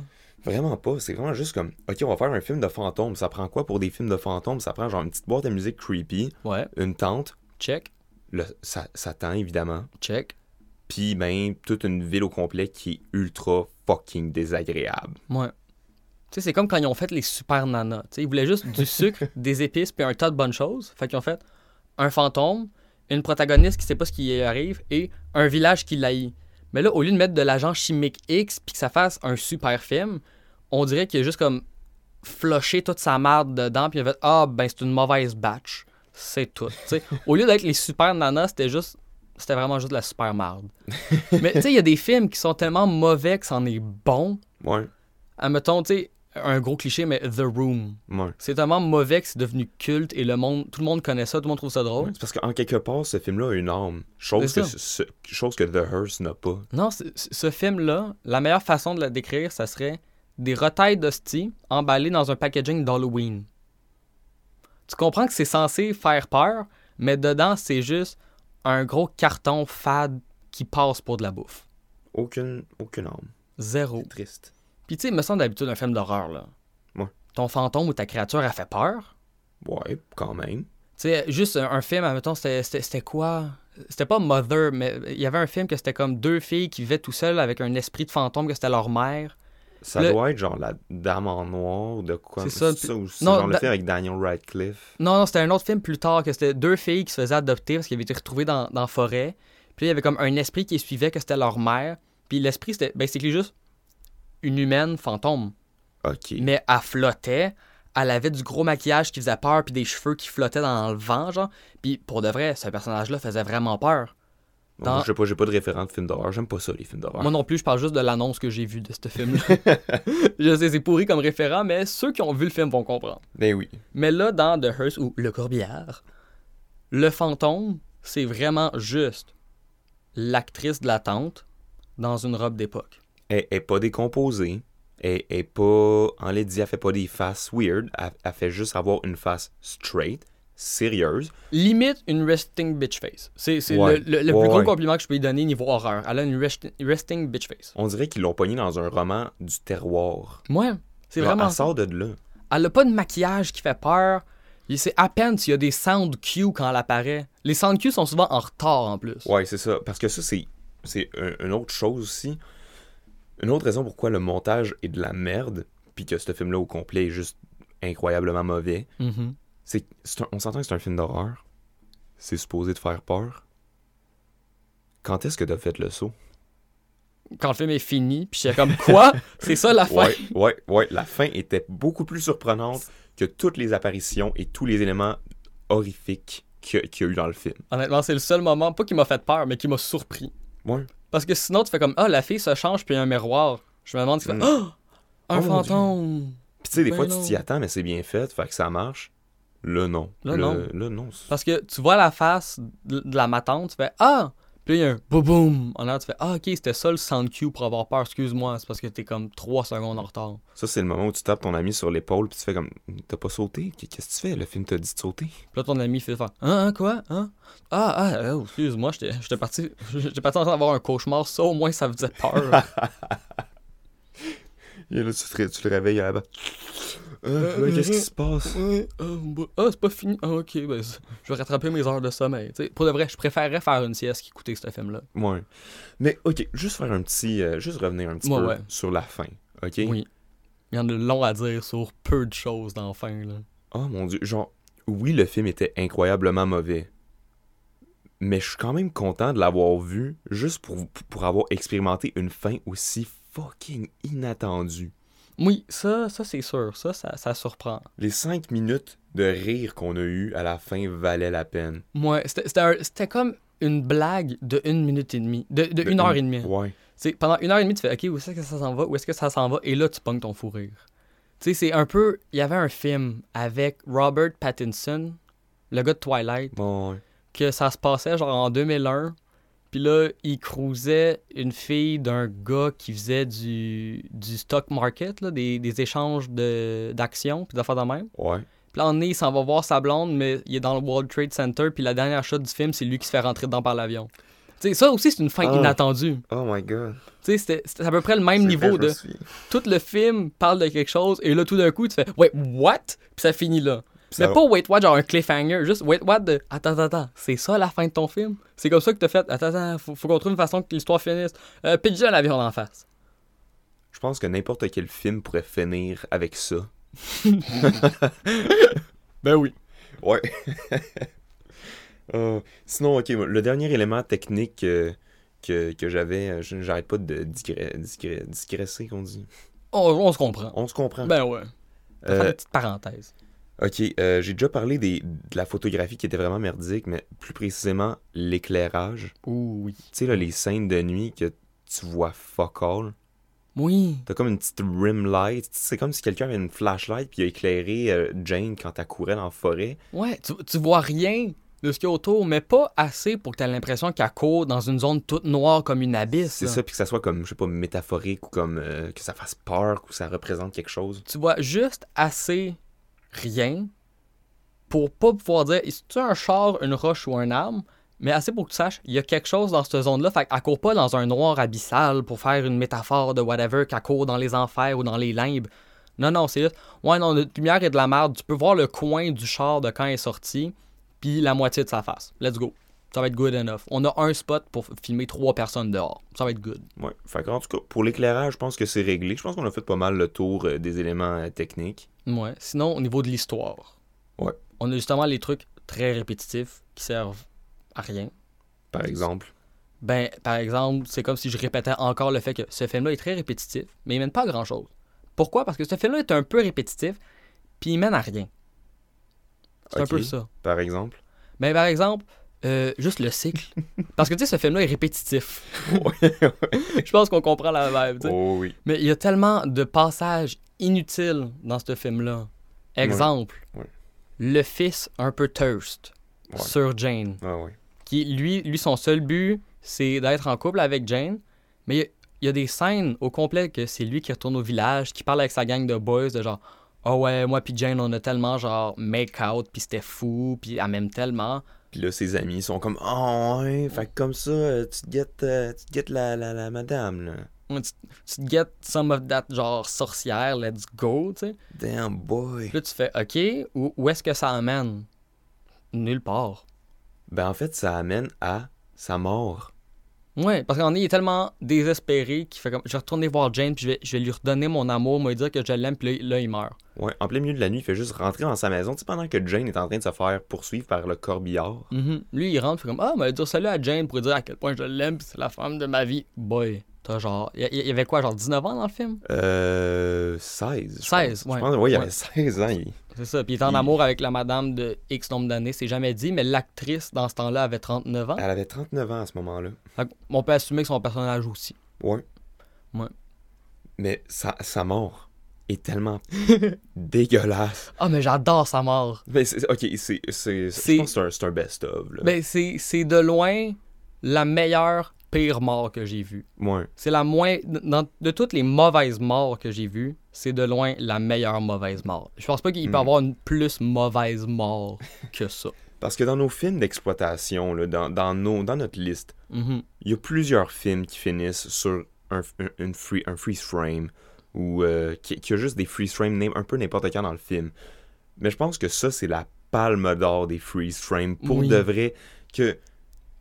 Vraiment pas. C'est vraiment juste comme, ok, on va faire un film de fantômes. Ça prend quoi pour des films de fantômes Ça prend genre une petite boîte de musique creepy, Ouais, une tente, check, le, sa- Satan évidemment, check. puis ben toute une ville au complet qui est ultra fucking désagréable. Ouais. Tu sais, c'est comme quand ils ont fait les super nanas. Tu sais, ils voulaient juste du [laughs] sucre, des épices, puis un tas de bonnes choses. Fait qu'ils ont fait un fantôme, une protagoniste qui sait pas ce qui y arrive, et un village qui l'haït. Mais là, au lieu de mettre de l'agent chimique X, puis que ça fasse un super film, on dirait qu'il a juste comme flushé toute sa marde dedans, puis il a fait Ah, ben c'est une mauvaise batch. C'est tout. Tu sais, [laughs] au lieu d'être les super nanas, c'était juste. C'était vraiment juste de la super marde. Mais tu sais, il y a des films qui sont tellement mauvais que c'en est bon. Ouais, Admettons, tu sais, un gros cliché, mais The Room. ouais. C'est tellement mauvais que c'est devenu culte et le monde, tout le monde connaît ça, tout le monde trouve ça drôle. C'est parce qu'en quelque part, ce film-là a une âme. Chose que, ça. ce- chose que The Hearse n'a pas. Non, ce film-là, la meilleure façon de le décrire, ça serait des retailles d'hostie emballées dans un packaging d'Halloween. Tu comprends que c'est censé faire peur, mais dedans, c'est juste un gros carton fade qui passe pour de la bouffe. Aucune, aucune âme. Zéro. Triste. Puis tu sais, il me semble d'habitude un film d'horreur, là. Ouais. Ton fantôme ou ta créature, a fait peur? Ouais, quand même. Tu sais, juste un, un film, admettons, c'était- quoi? C'était pas Mother, mais il y avait un film que c'était comme deux filles qui vivaient tout seules avec un esprit de fantôme, que c'était leur mère. Ça Le- doit être genre la dame en noir ou de quoi. C'est ça, ça ou Non, genre le film avec Daniel Radcliffe. Non, non, c'était un autre film plus tard, que c'était deux filles qui se faisaient adopter parce qu'ils avaient été retrouvées dans, dans la forêt. Puis là, il y avait comme un esprit qui les suivait, que c'était leur mère. Puis l'esprit, c'était basically juste une humaine fantôme. Ok. Mais elle flottait. Elle avait du gros maquillage qui faisait peur, puis des cheveux qui flottaient dans le vent, genre. Puis pour de vrai, ce personnage-là faisait vraiment peur. Bon, dans- moi, Je sais pas, j'ai pas de référent de film d'horreur. J'aime pas ça, les films d'horreur. Moi non plus, je parle juste de l'annonce que j'ai vue de ce film-là. [laughs] je sais, c'est pourri comme référent, mais ceux qui ont vu le film vont comprendre. Ben oui. Mais là, dans The Hearse ou Le Corbillard, le fantôme, c'est vraiment juste l'actrice de la tante dans une robe d'époque. Elle est pas décomposée. Elle est pas enlaidie. Elle fait pas des faces weird. Elle, elle fait juste avoir une face straight, sérieuse. Limite une resting bitch face. C'est Ouais. le, le- le Ouais, plus gros ouais. compliment que je peux lui donner niveau horreur. Elle a une rest- resting bitch face. On dirait qu'ils l'ont pogné dans un roman du terroir. Ouais, c'est vraiment Elle sort de là. Elle a pas de maquillage qui fait peur. C'est à peine s'il y a des sound cues quand elle apparaît. Les sound cues sont souvent en retard en plus. Ouais, c'est ça. Parce que ça, c'est, c'est un- une autre chose aussi. Une autre raison pourquoi le montage est de la merde, puis que ce film-là au complet est juste incroyablement mauvais, Mhm. c'est, que c'est un- on s'entend que c'est un film d'horreur. C'est supposé de faire peur. Quand est-ce que t'as fait le saut? Quand le film est fini, puis j'étais comme quoi? [laughs] C'est ça la fin? Ouais, ouais, ouais. La fin était beaucoup plus surprenante que toutes les apparitions et tous les éléments horrifiques qu'il y a- qu'il y a eu dans le film. Honnêtement, c'est le seul moment, pas qui m'a fait peur, mais qui m'a surpris. Ouais. Parce que sinon, tu fais comme Ah, la fille se change, puis il y a un miroir. Je me demande, tu fais Mm. Ah Un Oh mon fantôme Puis tu sais, des Ben fois, non. tu t'y attends, mais c'est bien fait, fait que ça marche. Là, non. Là, non. Là, non. Parce que tu vois la face de la matante, tu fais Ah Puis là, il y a un boum boum En l'air, tu fais Ah, ok, c'était ça le sound cue pour avoir peur, excuse-moi, c'est parce que t'es comme 3 secondes en retard. Ça, c'est le moment où tu tapes ton ami sur l'épaule, puis tu fais comme T'as pas sauté? Qu'est-ce que tu fais? Le film t'a dit de sauter. Puis là, ton ami fait faire Hein, hein, quoi Hein? Ah, ah, oh, excuse-moi, j'étais parti, [laughs] j'étais parti en train d'avoir un cauchemar, ça au moins ça faisait peur. [laughs] Et là, tu, te tu le réveilles à la bas. Euh, Qu'est-ce qui se passe? ah, bah, ah, c'est pas fini. Ah, ok, ben, je vais rattraper mes heures de sommeil. Tu sais, pour de vrai, je préférerais faire une sieste qu'écouter ce film-là. Ouais. Mais, ok, juste faire un petit. euh, juste revenir un petit Ouais, peu ouais. sur la fin. Ok? Oui. Il y en a long à dire sur peu de choses dans la fin, là. Oh mon dieu. Genre, oui, le film était incroyablement mauvais. Mais je suis quand même content de l'avoir vu juste pour, pour avoir expérimenté une fin aussi fucking inattendue. Oui, ça, ça c'est sûr. Ça, ça, ça surprend. Les cinq minutes de rire qu'on a eu à la fin valaient la peine. Ouais, c'était- comme une blague de une minute et demie. De, de De une heure et demie. Ouais. Pendant une heure et demie, tu fais OK, où est-ce que ça s'en va Où est-ce que ça s'en va Et là, tu pognes ton fou rire. Tu sais, c'est un peu. Il y avait un film avec Robert Pattinson, le gars de Twilight, Bon, ouais. que ça se passait genre en 2001. Puis là, il cruisait une fille d'un gars qui faisait du, du stock market, là, des, des échanges de- d'actions, puis d'affaires de même. Ouais. Puis là, en il s'en va voir sa blonde, mais il est dans le World Trade Center, puis la dernière shot du film, c'est lui qui se fait rentrer dedans par l'avion. Ça aussi, c'est une fin Ah. inattendue. Oh my god. C'était à peu près le même niveau de. Tout le film parle de quelque chose, et là, tout d'un coup, tu fais Wait, what Puis ça finit là. Mais pas wait what, genre un cliffhanger, juste wait what de Attends, attends, attends, c'est ça la fin de ton film? C'est comme ça que t'as fait Attends, attends, faut, faut qu'on trouve une façon que l'histoire finisse. Euh, pitch un avion d'en face. Je pense que n'importe quel film pourrait finir avec ça. [laughs] Ben oui. Ouais. [laughs] Euh, sinon, ok, le dernier élément technique euh, que, que j'avais, euh, je- j'arrête pas de digre- digre- digresser, qu'on dit. On, on se comprend. On se comprend. Ben ouais. On va faire Euh, une petite parenthèse. Ok, euh, j'ai déjà parlé des, de la photographie qui était vraiment merdique, mais plus précisément l'éclairage. Ouh, oui. Tu sais, là, les scènes de nuit que tu vois fuck all. Oui. T'as comme une petite rim light. C'est comme si quelqu'un avait une flashlight puis a éclairé euh, Jane quand elle courait dans la forêt. Ouais, tu, tu vois rien de ce qu'il y a autour, mais pas assez pour que tu aies l'impression qu'elle court dans une zone toute noire comme une abysse. C'est là. ça, puis que ça soit comme, je sais pas, métaphorique ou comme euh, que ça fasse peur ou que ça représente quelque chose. Tu vois juste assez rien pour pas pouvoir dire est-ce un char, une roche ou un arme, mais assez pour que tu saches, il y a quelque chose dans cette zone-là. Fait qu'elle court pas dans un noir abyssal pour faire une métaphore de whatever, qu'elle court dans les enfers ou dans les limbes. Non, non, c'est juste, ouais, non, notre lumière est de la merde. Tu peux voir le coin du char de quand il est sorti, puis la moitié de sa face. Let's go. Ça va être good enough. On a un spot pour filmer trois personnes dehors. Ça va être good. Ouais. Fait qu'en tout cas, pour l'éclairage, je pense que c'est réglé. Je pense qu'on a fait pas mal le tour euh, des éléments euh, techniques. Ouais. Sinon, au niveau de l'histoire. Ouais. On a justement les trucs très répétitifs qui servent à rien. Par exemple. Ben, par exemple, c'est comme si je répétais encore le fait que ce film-là est très répétitif, mais il mène pas à grand-chose. Pourquoi? Parce que ce film-là est un peu répétitif, puis il mène à rien. C'est un peu ça. Par exemple? Ben, par exemple, euh, juste le cycle. [laughs] Parce que, tu sais, ce film-là est répétitif. [laughs] Je pense qu'on comprend la vibe, tu sais. Oh oui. Mais il y a tellement de passages inutiles dans ce film-là. Exemple, le fils un peu thirst sur Jane. Ah. Qui, lui, lui, son seul but, c'est d'être en couple avec Jane. Mais il y a- il y, a des scènes au complet que c'est lui qui retourne au village, qui parle avec sa gang de boys, de genre, oh ouais, moi puis Jane, on a tellement genre make out, puis c'était fou, puis elle m'aime tellement. Puis là, ses amis sont comme Oh, ouais, fait que comme ça, euh, tu te guettes, euh, tu te guettes la, la, la madame, là. Tu, tu te get some of that genre sorcière, let's go, tu sais. Damn boy. Puis Là, tu fais, OK, où, où est-ce que ça amène? Nulle part. Ben, en fait, ça amène à sa mort. Ouais, parce qu'en est, il est tellement désespéré qu'il fait comme, je vais retourner voir Jane, puis je vais, je vais lui redonner mon amour, moi dire que je l'aime, puis là, là, il meurt. Ouais, en plein milieu de la nuit, il fait juste rentrer dans sa maison, tu sais, pendant que Jane est en train de se faire poursuivre par le corbillard. Mhm. Lui, il rentre, fait comme, ah, mais dire salut à Jane pour lui dire à quel point je l'aime, puis c'est la femme de ma vie. Boy, t'as genre, il y, il y avait quoi, genre 19 ans dans le film? Euh. 16. je 16, pense. ouais. Je pense, ouais, il Ouais. avait 16 ans. il- C'est ça, puis il est en Il- amour avec la madame de X nombre d'années, c'est jamais dit, mais l'actrice, dans ce temps-là, avait 39 ans. Elle avait 39 ans à ce moment-là. Fait on peut assumer que son personnage aussi. Ouais. Ouais. Mais sa, sa mort est tellement [laughs] dégueulasse. Ah, mais j'adore sa mort. Mais c'est, ok, c'est, je pense que c'est un, un best-of. Ben, c'est c'est de loin la meilleure, pire mort que j'ai vue. Ouais. C'est la moins. dans- de toutes les mauvaises morts que j'ai vues, c'est de loin la meilleure mauvaise mort. Je pense pas qu'il peut y Mm. avoir une plus mauvaise mort [laughs] que ça. Parce que dans nos films d'exploitation, dans, dans, nos, dans notre liste, Mhm. il y a plusieurs films qui finissent sur un, un, une free, un freeze frame ou euh, qui, qui a juste des freeze frames un peu n'importe quand dans le film. Mais je pense que ça, c'est la palme d'or des freeze frames. Pour Oui. de vrai, que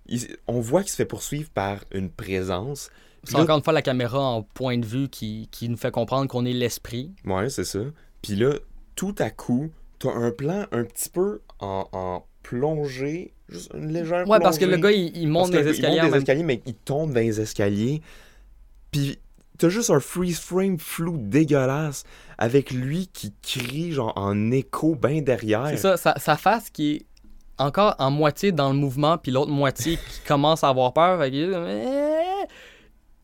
il- on voit qu'il se fait poursuivre par une présence. C'est encore une fois la caméra en point de vue qui, qui nous fait comprendre qu'on est l'esprit. Ouais, c'est ça. Puis là, tout à coup, t'as un plan un petit peu en, en plongée, juste une légère Ouais, parce que le plongée. gars, il, il monte que les il escaliers monte en des même escaliers, mais il tombe dans les escaliers. Puis t'as juste un freeze frame flou dégueulasse avec lui qui crie genre en écho bien derrière. C'est ça, sa, sa face qui est encore en moitié dans le mouvement, puis l'autre moitié qui commence à avoir peur. fait comme, Eh!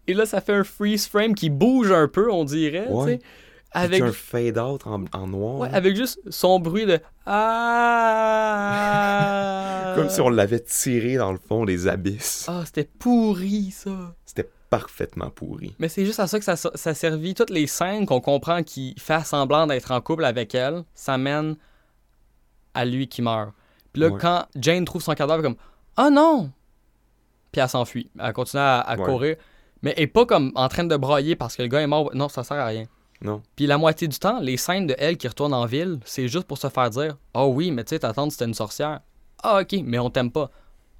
Et là, ça fait un freeze frame qui bouge un peu, on dirait. Ouais. Avec, un fade out en, en noir. ouais, là. avec juste son bruit de [laughs] Ah Comme si on l'avait tiré dans le fond des abysses. Ah, c'était pourri, ça. C'était parfaitement pourri. Mais c'est juste à ça que ça, ça servit. Toutes les scènes qu'on comprend qu'il fait semblant d'être en couple avec elle, ça mène à lui qui meurt. Puis là, Ouais. quand Jane trouve son cadavre, comme Oh non Puis elle s'enfuit. Elle continue à, à Ouais. courir. Mais elle est pas comme en train de brailler parce que le gars est mort. Non, ça sert à rien. Non. Puis la moitié du temps, les scènes de elle qui retourne en ville, c'est juste pour se faire dire Ah oui, mais tu sais, ta tante c'était une sorcière. Ah ok, mais on t'aime pas.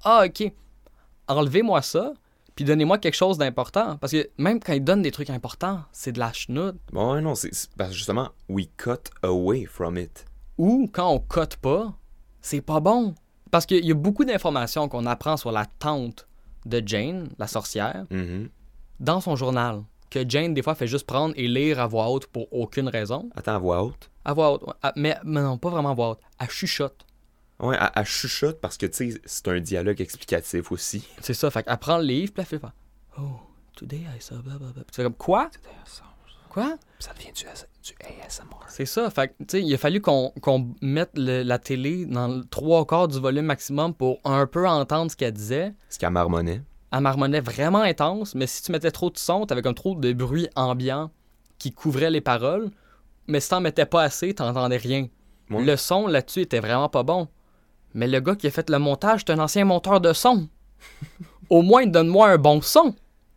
Ah ok. Enlevez-moi ça, puis donnez-moi quelque chose d'important. Parce que même quand ils donnent des trucs importants, c'est de la chenoute. Bon, non, c'est parce que justement, we cut away from it. Ou quand on cote pas, c'est pas bon. Parce qu'il y a beaucoup d'informations qu'on apprend sur la tante de Jane, la sorcière, Mhm. Dans son journal. Que Jane, des fois, fait juste prendre et lire à voix haute pour aucune raison. Attends, à voix haute? À voix haute, ouais. Mais, mais non, pas vraiment à voix haute. Elle chuchote. Ouais, elle, elle chuchote parce que, tu sais, c'est un dialogue explicatif aussi. C'est ça, fait qu'elle prend le livre, puis elle fait pas. Oh, today I saw blah blah blah. Puis C'est comme quoi? Quoi? Ça devient du, du ASMR. C'est ça, fait que, tu sais, il a fallu qu'on qu'on mette le- la télé dans le trois quarts du volume maximum pour un peu entendre ce qu'elle disait. Ce qu'elle marmonnait. Elle marmonnait vraiment intense, mais si tu mettais trop de son, t'avais comme trop de bruit ambiant qui couvrait les paroles. Mais si t'en mettais pas assez, t'entendais rien. Ouais. Le son là-dessus était vraiment pas bon. Mais le gars qui a fait le montage, c'est un ancien monteur de son. [laughs] Au moins, donne-moi un bon son.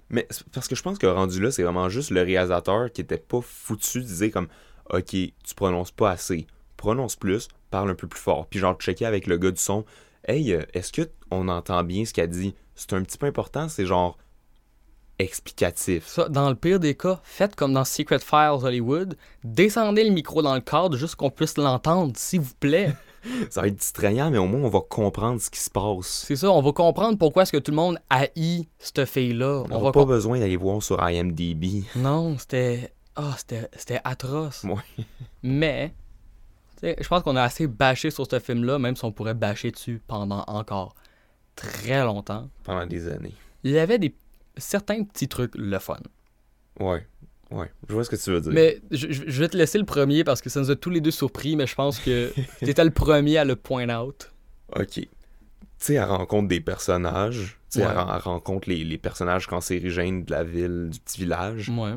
Mais parce que je pense que rendu là, c'est vraiment juste le réalisateur qui était pas foutu dire comme OK, tu prononces pas assez. Prononce plus, parle un peu plus fort. Puis genre checker avec le gars du son. Hey, euh, est-ce que on entend bien ce qu'elle dit? C'est un petit peu important, c'est genre explicatif. Ça, dans le pire des cas, faites comme dans Secret Files Hollywood. Descendez le micro dans le cadre juste qu'on puisse l'entendre, s'il vous plaît. [laughs] Ça va être distrayant, mais au moins on va comprendre ce qui se passe. C'est ça, on va comprendre pourquoi est-ce que tout le monde haït cette fille-là. On n'a pas besoin d'aller voir sur IMDb. Non, c'était. Ah, c'était c'était atroce. Ouais. Mais, je pense qu'on a assez bâché sur ce film-là, même si on pourrait bâcher dessus pendant encore très longtemps. Pendant des années. Il y avait des certains petits trucs le fun. Ouais. Ouais. Je vois ce que tu veux dire. Mais je, vais te laisser le premier parce que ça nous a tous les deux surpris, mais je pense que [laughs] t'étais le premier à le point out. OK. Tu sais, elle rencontre des personnages. Tu sais, Ouais. elle, ren- elle rencontre les, les personnages cancérigènes de la ville, du petit village. Ouais.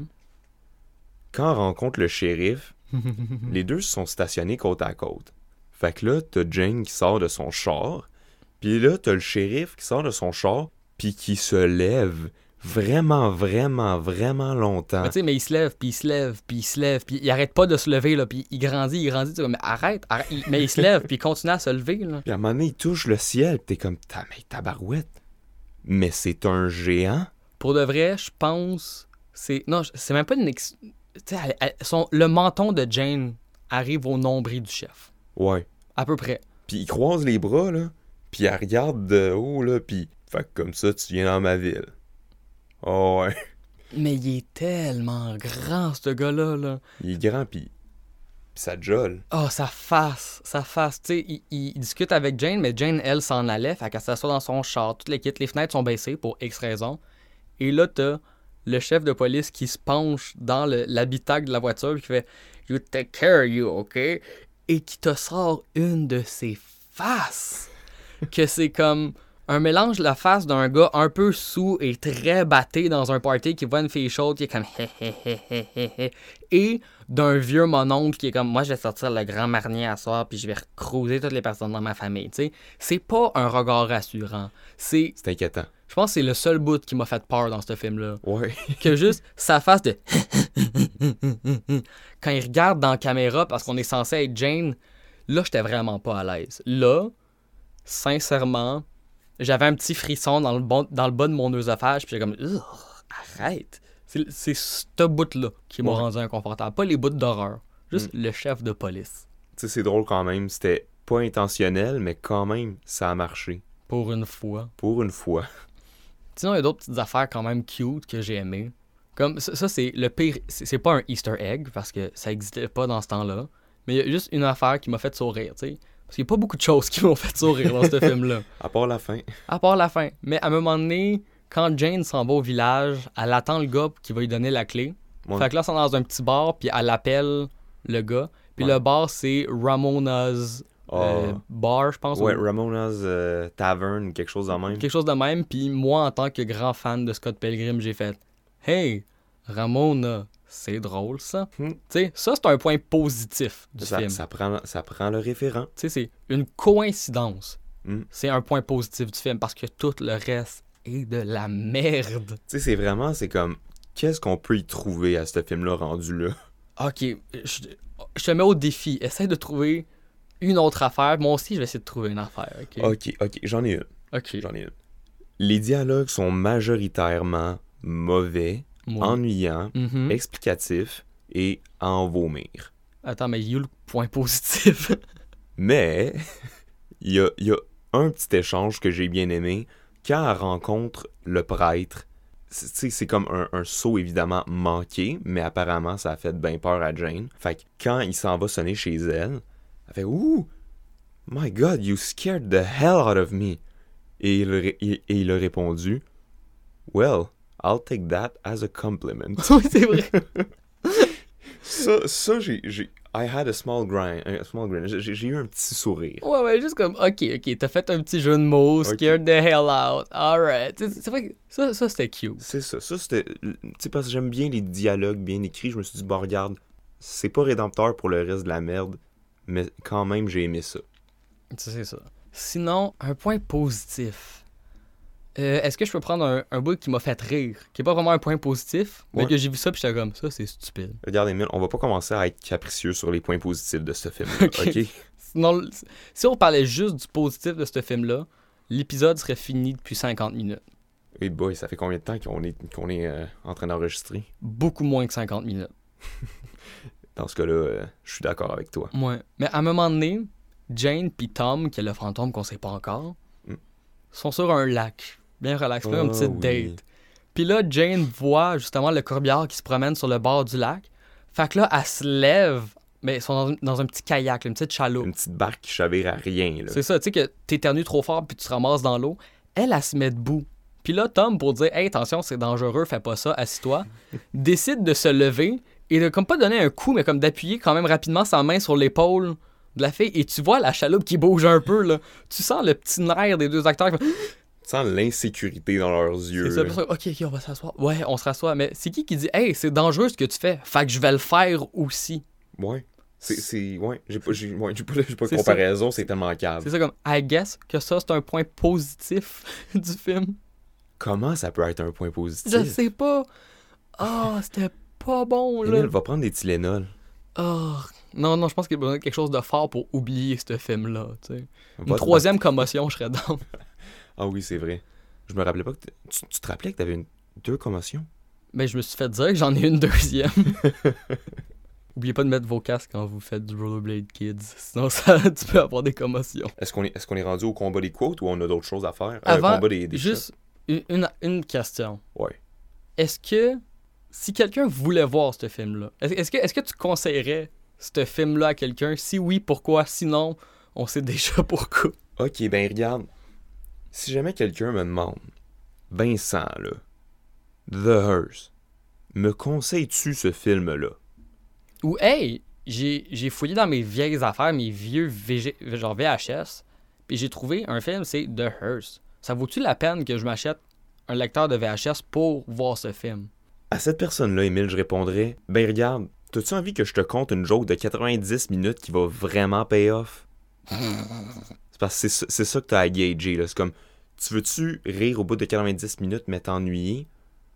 Quand elle rencontre le shérif, [laughs] les deux se sont stationnés côte à côte. Fait que là, t'as Jane qui sort de son char, puis là, t'as le shérif qui sort de son char, puis qui se lève vraiment, vraiment, vraiment longtemps. Mais tu sais, mais il se lève, puis il se lève, puis il se lève, puis il arrête pas de se lever, là, puis il grandit, il grandit, tu mais arrête, arrête. Il- mais il se lève, puis il continue à se lever, là. Puis à un moment donné, il touche le ciel, pis t'es comme, ta, mais tabarouette. Mais c'est un géant. Pour de vrai, je pense, c'est... Non, c'est même pas une... ex- Tu son- le menton de Jane arrive au nombril du chef. Ouais. À peu près. Puis il croise les bras, là. Puis elle regarde de haut, là. Puis, fait que comme ça, tu viens dans ma ville. Oh ouais. Mais il est tellement grand, ce gars-là, là. Il est grand, puis, ça jolle. Oh, sa face, sa face. Tu sais, il, discute avec Jane, mais Jane, elle, s'en allait. Fait qu'elle s'assoit dans son char. Toutes les kits, les fenêtres sont baissées pour X raison. Et là, t'as le chef de police qui se penche dans le- l'habitacle de la voiture puis qui fait You take care, you, OK? Et qui te sort une de ses faces. Que c'est comme un mélange de la face d'un gars un peu sous et très batté dans un party qui voit une fille chaude qui est comme hé hé hé hé hé hé et d'un vieux mononcle qui est comme moi je vais sortir le grand marnier à soir puis je vais recruiser toutes les personnes dans ma famille tu sais c'est pas un regard rassurant c'est C'est inquiétant. je pense que c'est le seul bout qui m'a fait peur dans ce film là Ouais. [laughs] que juste sa face de [laughs] quand il regarde dans la caméra parce qu'on est censé être Jane, là j'étais vraiment pas à l'aise. Là, sincèrement, j'avais un petit frisson dans le, bon- dans le bas de mon œsophage, puis j'étais comme arrête. C'est ce bout-là qui m'a Ouais. rendu inconfortable, pas les bouts d'horreur, juste le chef de police. Tu sais, c'est drôle quand même. C'était pas intentionnel, mais quand même, ça a marché. Pour une fois. Pour une fois. [laughs] Sinon, il y a d'autres petites affaires quand même cute que j'ai aimées. Comme ça, ça, c'est le pire. C'est pas un Easter egg parce que ça existait pas dans ce temps-là. Mais il y a juste une affaire qui m'a fait sourire, tu sais. Parce qu'il n'y a pas beaucoup de choses qui m'ont fait sourire dans ce film-là. [laughs] À part la fin. À part la fin. Mais à un moment donné, quand Jane s'en va au village, elle attend le gars qui va lui donner la clé. Ouais. Fait que là, c'est dans un petit bar, puis elle appelle le gars. Puis Ouais. le bar, c'est Ramona's euh, Ah. Bar, je pense. Ouais, ou- Ramona's euh, Tavern, quelque chose de même. quelque chose de même. Puis moi, en tant que grand fan de Scott Pilgrim, j'ai fait Hey, Ramona, c'est drôle ça. Tu sais, ça, c'est un point positif du Ça, film. ça prend, ça prend le référent. Tu sais, c'est une coïncidence. Hmm. C'est un point positif du film parce que tout le reste est de la merde. Tu sais, c'est vraiment, c'est comme, qu'est-ce qu'on peut y trouver à ce film-là rendu là? Ok, je, je te mets au défi. Essaye de trouver une autre affaire. Moi aussi, je vais essayer de trouver une affaire. Ok? Ok, ok, j'en ai une. Ok. J'en ai une. Les dialogues sont majoritairement mauvais, Moi. ennuyants, Mhm. explicatifs et à en vomir. Attends, mais il y a le point positif? [laughs] Mais, il y a, y a un petit échange que j'ai bien aimé. Quand elle rencontre le prêtre, c'est comme un, un saut évidemment manqué, mais apparemment ça a fait bien peur à Jane. Fait que quand il s'en va sonner chez elle, elle fait Ouh, my god, you scared the hell out of me. Et il, et- et il a répondu Well, I'll take that as a compliment. [laughs] oui, c'est vrai. [laughs] ça, ça j'ai, I had a small grin, a small grin. J'ai, eu un petit sourire. Ouais, ouais, juste comme, ok, ok, t'as fait un petit jeu de mots, Ok. scared the hell out, alright. C'est vrai que ça, ça c'était cute. C'est ça. Ça, c'était. Tu sais, parce que j'aime bien les dialogues bien écrits. Je me suis dit, bon, regarde, c'est pas rédempteur pour le reste de la merde, mais quand même, j'ai aimé. Ça, C'est ça. Sinon, un point positif. Euh, Est-ce que je peux prendre un, un bout qui m'a fait rire, qui est pas vraiment un point positif, mais Ouais. que j'ai vu ça puis j'étais comme ça, c'est stupide. Regarde, Emile, on va pas commencer à être capricieux sur les points positifs de ce film-là, [laughs] Ok. ok? Sinon, l- si on parlait juste du positif de ce film-là, l'épisode serait fini depuis 50 minutes. Hey boy, ça fait combien de temps qu'on est, qu'on est euh, en train d'enregistrer? Beaucoup moins que 50 minutes. [laughs] Dans ce cas-là, euh, je suis d'accord avec toi. Ouais. Mais à un moment donné, Jane puis Tom, qui est le fantôme qu'on sait pas encore, Mm. sont sur un lac. Bien relax, là, une Ah petite oui. date. Puis là, Jane voit justement le corbillard qui se promène sur le bord du lac. Fait que là, elle se lève, mais ils sont dans, un- dans un petit kayak, là, une petite chaloupe. Une petite barque qui chavire à rien. C'est ça, tu sais que t'éternues trop fort puis tu te ramasses dans l'eau. Elle, elle se met debout. Puis là, Tom, pour dire Hey, attention, c'est dangereux, fais pas ça, assis-toi, [laughs] décide de se lever et de comme pas donner un coup, mais comme d'appuyer quand même rapidement sa main sur l'épaule de la fille. Et tu vois la chaloupe qui bouge un peu, là. Tu sens le petit nerf des deux acteurs. Sens l'insécurité dans leurs yeux. C'est ça, ça, ok, ok, on va s'asseoir. Ouais, on se rassoit. Mais c'est qui qui dit Hey, c'est dangereux ce que tu fais, fait que je vais le faire aussi. Ouais. C'est, c'est, ouais, j'ai pas, j'ai, ouais, pas, [laughs] j'ai pas de comparaison, c'est tellement cave. C'est ça comme, I guess que ça, c'est un point positif [laughs] du film. Comment ça peut être un point positif? Je sais pas. Ah, c'était pas bon, là. Emile va prendre des Tylenol. Ah, non, non, je pense qu'il y a besoin de quelque chose de fort pour oublier ce film-là. Une troisième commotion, je serais dans. [laughs] Ah oui, c'est vrai. Je me rappelais pas que... Tu, tu te rappelais que t'avais une... deux commotions? Mais je me suis fait dire que j'en ai une deuxième. [laughs] Oubliez pas de mettre vos casques quand vous faites du Rollerblade Kids. Sinon, ça, [laughs] tu peux avoir des commotions. Est-ce qu'on est, qu'on est rendu au combat des quotes ou on a d'autres choses à faire? Euh, Avant, combat des, des Juste une, une- question. Ouais. Est-ce que, si quelqu'un voulait voir ce film-là, est-ce est-ce que, est que tu conseillerais ce film-là à quelqu'un? Si oui, pourquoi? Sinon, on sait [laughs] déjà pourquoi. Ok, ben regarde. Si jamais quelqu'un me demande, Vincent, là, The Hearse, me conseilles-tu ce film-là? Ou, hey, j'ai j'ai fouillé dans mes vieilles affaires, mes vieux VG, genre VHS, puis j'ai trouvé un film, c'est The Hearse. Ça vaut-tu la peine que je m'achète un lecteur de VHS pour voir ce film? À cette personne-là, Émile, je répondrais, ben regarde, t'as-tu envie que je te conte une joke de 90 minutes qui va vraiment pay off? [laughs] c'est parce que c'est ça- c'est que t'as à gager, là. C'est comme, tu veux-tu rire au bout de 90 minutes mais t'ennuyer?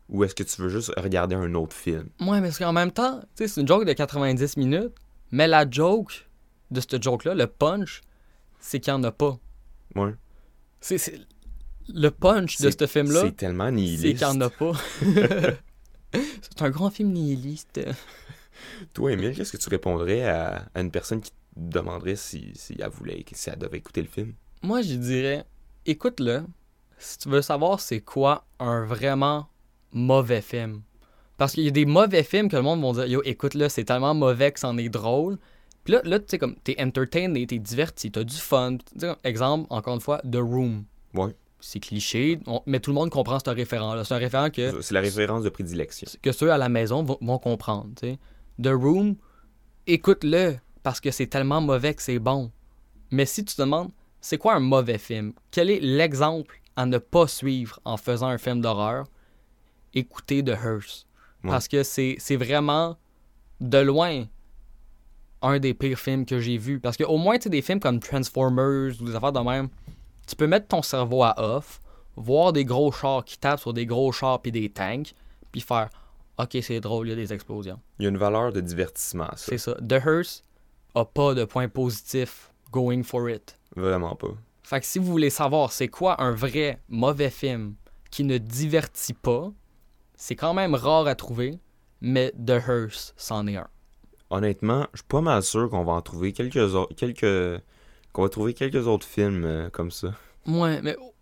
Ou est-ce que tu veux juste regarder un autre film? Ouais, mais parce qu'en même temps, tu sais, c'est une joke de 90 minutes, mais la joke de cette joke-là, le punch, c'est qu'il n'y en a pas. Ouais. C'est c'est- le punch de C'est- ce film-là, C'est tellement c'est nihiliste. qu'il n'y en a pas. [laughs] c'est un grand film nihiliste. Toi, Émile, qu'est-ce que tu répondrais à, à une personne qui te demanderait si, si elle voulait, si elle devait écouter le film? Moi, je dirais, écoute-le. Si tu veux savoir c'est quoi un vraiment mauvais film. Parce qu'il y a des mauvais films que le monde va dire, yo, écoute-le, c'est tellement mauvais que c'en est drôle. Puis là, là tu sais, comme, t'es entertained, t'es diverti, t'as du fun. Exemple, encore une fois, The Room. Ouais. C'est cliché, on- mais tout le monde comprend ce référent-là. C'est un référent que, C'est la référence de prédilection. que ceux à la maison vont, vont comprendre. tu sais. The Room, écoute-le, parce que c'est tellement mauvais que c'est bon. Mais si tu te demandes, c'est quoi un mauvais film? Quel est l'exemple à ne pas suivre en faisant un film d'horreur? Écoutez The Hearse. Ouais. Parce que c'est vraiment, de loin, un des pires films que j'ai vus. Parce qu'au moins, tu sais, des films comme Transformers ou des affaires de même, tu peux mettre ton cerveau à off, voir des gros chars qui tapent sur des gros chars puis des tanks, puis faire OK, c'est drôle, il y a des explosions. Il y a une valeur de divertissement, ça. C'est ça. The Hearse a pas de point positif going for it. Vraiment pas. Fait que si vous voulez savoir c'est quoi un vrai mauvais film qui ne divertit pas, c'est quand même rare à trouver, mais The Hearse, c'en est un. Honnêtement, je suis pas mal sûr qu'on va en trouver quelques autres. Quelques... Qu'on va trouver quelques autres films euh, comme ça. Ouais, mais au,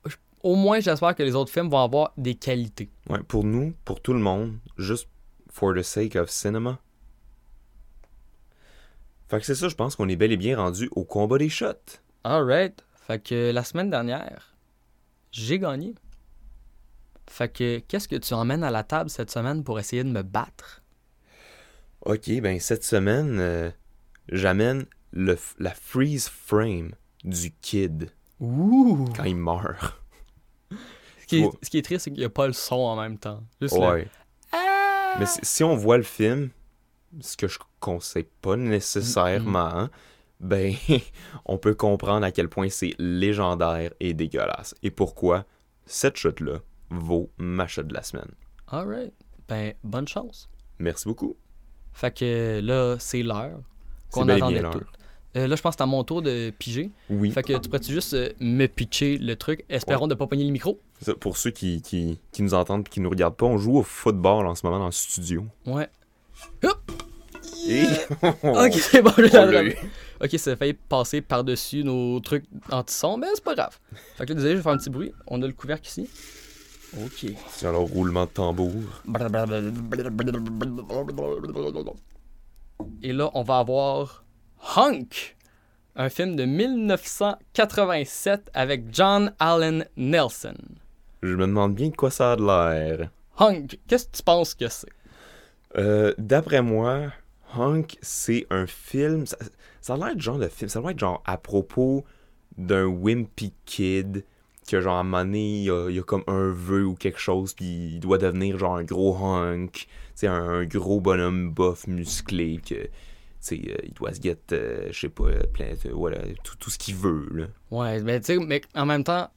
au moins j'espère que les autres films vont avoir des qualités. Ouais, pour nous, pour tout le monde, juste for the sake of cinema. Fait que c'est ça, je pense qu'on est bel et bien rendu au combat des shots. Alright. Fait que la semaine dernière, j'ai gagné. Fait que qu'est-ce que tu emmènes à la table cette semaine pour essayer de me battre? Ok, ben cette semaine, euh, j'amène le f- la freeze frame du kid Ouh! quand il meurt. Ce qui est, Ouais. ce qui est triste, c'est qu'il n'y a pas le son en même temps. Juste le- Ouais. Mais si, si on voit le film, ce que je conseille pas nécessairement, ben, [laughs] on peut comprendre à quel point c'est légendaire et dégueulasse. Et pourquoi cette chute-là vaut ma chute de la semaine. Alright. Ben, bonne chance. Merci beaucoup. Fait que là, c'est l'heure qu'on attendait tout. Euh, là, je pense que c'est à mon tour de piger. Oui. Fait que tu pourrais-tu juste euh, me pitcher le truc? Espérons de pas pogner le micro. Pour ceux qui, qui, qui nous entendent et qui nous regardent pas, on joue au football en ce moment dans le studio. Ouais. Et... [laughs] Ok, c'est [laughs] bon, je. Ok, ça a failli passer par-dessus nos trucs anti-son, mais c'est pas grave. Fait que là, désolé, je vais faire un petit bruit. On a le couvercle ici. Ok. C'est alors roulement de tambour. Et là, on va avoir Hunk, un film de 1987 avec John Allen Nelson. Je me demande bien de quoi ça a de l'air. Hunk, qu'est-ce que tu penses que c'est? Euh, D'après moi, Hunk, c'est un film. Ça, ça a l'air de genre de film. Ça doit être genre à propos d'un wimpy kid que genre à un moment donné, il a, a comme un vœu ou quelque chose, puis il doit devenir genre un gros hunk. C'est un, gros bonhomme bof musclé que. sais, euh, il doit se get, euh, je sais pas, euh, plein, de- voilà, tout, tout ce qu'il veut, là. Ouais, mais tu sais, mais en même temps,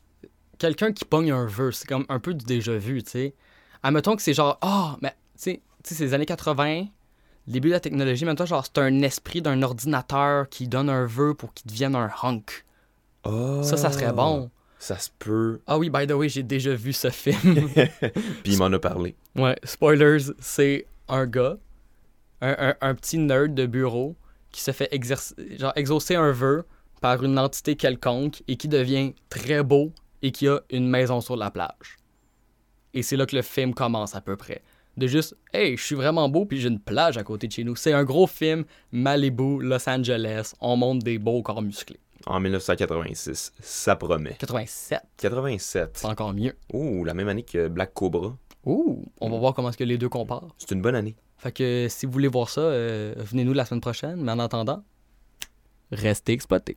quelqu'un qui pogne un vœu, c'est comme un peu du déjà vu, tu sais. Admettons que c'est genre, ah, mais tu sais, c'est les années 80, le début de la technologie, maintenant, genre, c'est un esprit d'un ordinateur qui donne un vœu pour qu'il devienne un hunk. Ça, ça serait bon. Ça se peut. Ah oui, by the way, j'ai déjà vu ce film. [laughs] Puis il m'en a parlé. ouais, spoilers, c'est un gars, un, un- un petit nerd de bureau qui se fait exercer, genre, exaucer un vœu par une entité quelconque et qui devient très beau et qui a une maison sur la plage. Et c'est là que le film commence à peu près. De juste, hey, je suis vraiment beau puis j'ai une plage à côté de chez nous. C'est un gros film, Malibu, Los Angeles, on monte des beaux corps musclés. En 1986. Ça promet. 87, 87. c'est encore mieux. Oh, la même année que Black Cobra. Ouh, on va voir comment est-ce que les deux comparent. C'est une bonne année. Fait que si vous voulez voir ça, euh, venez-nous la semaine prochaine. Mais en attendant, restez exploités.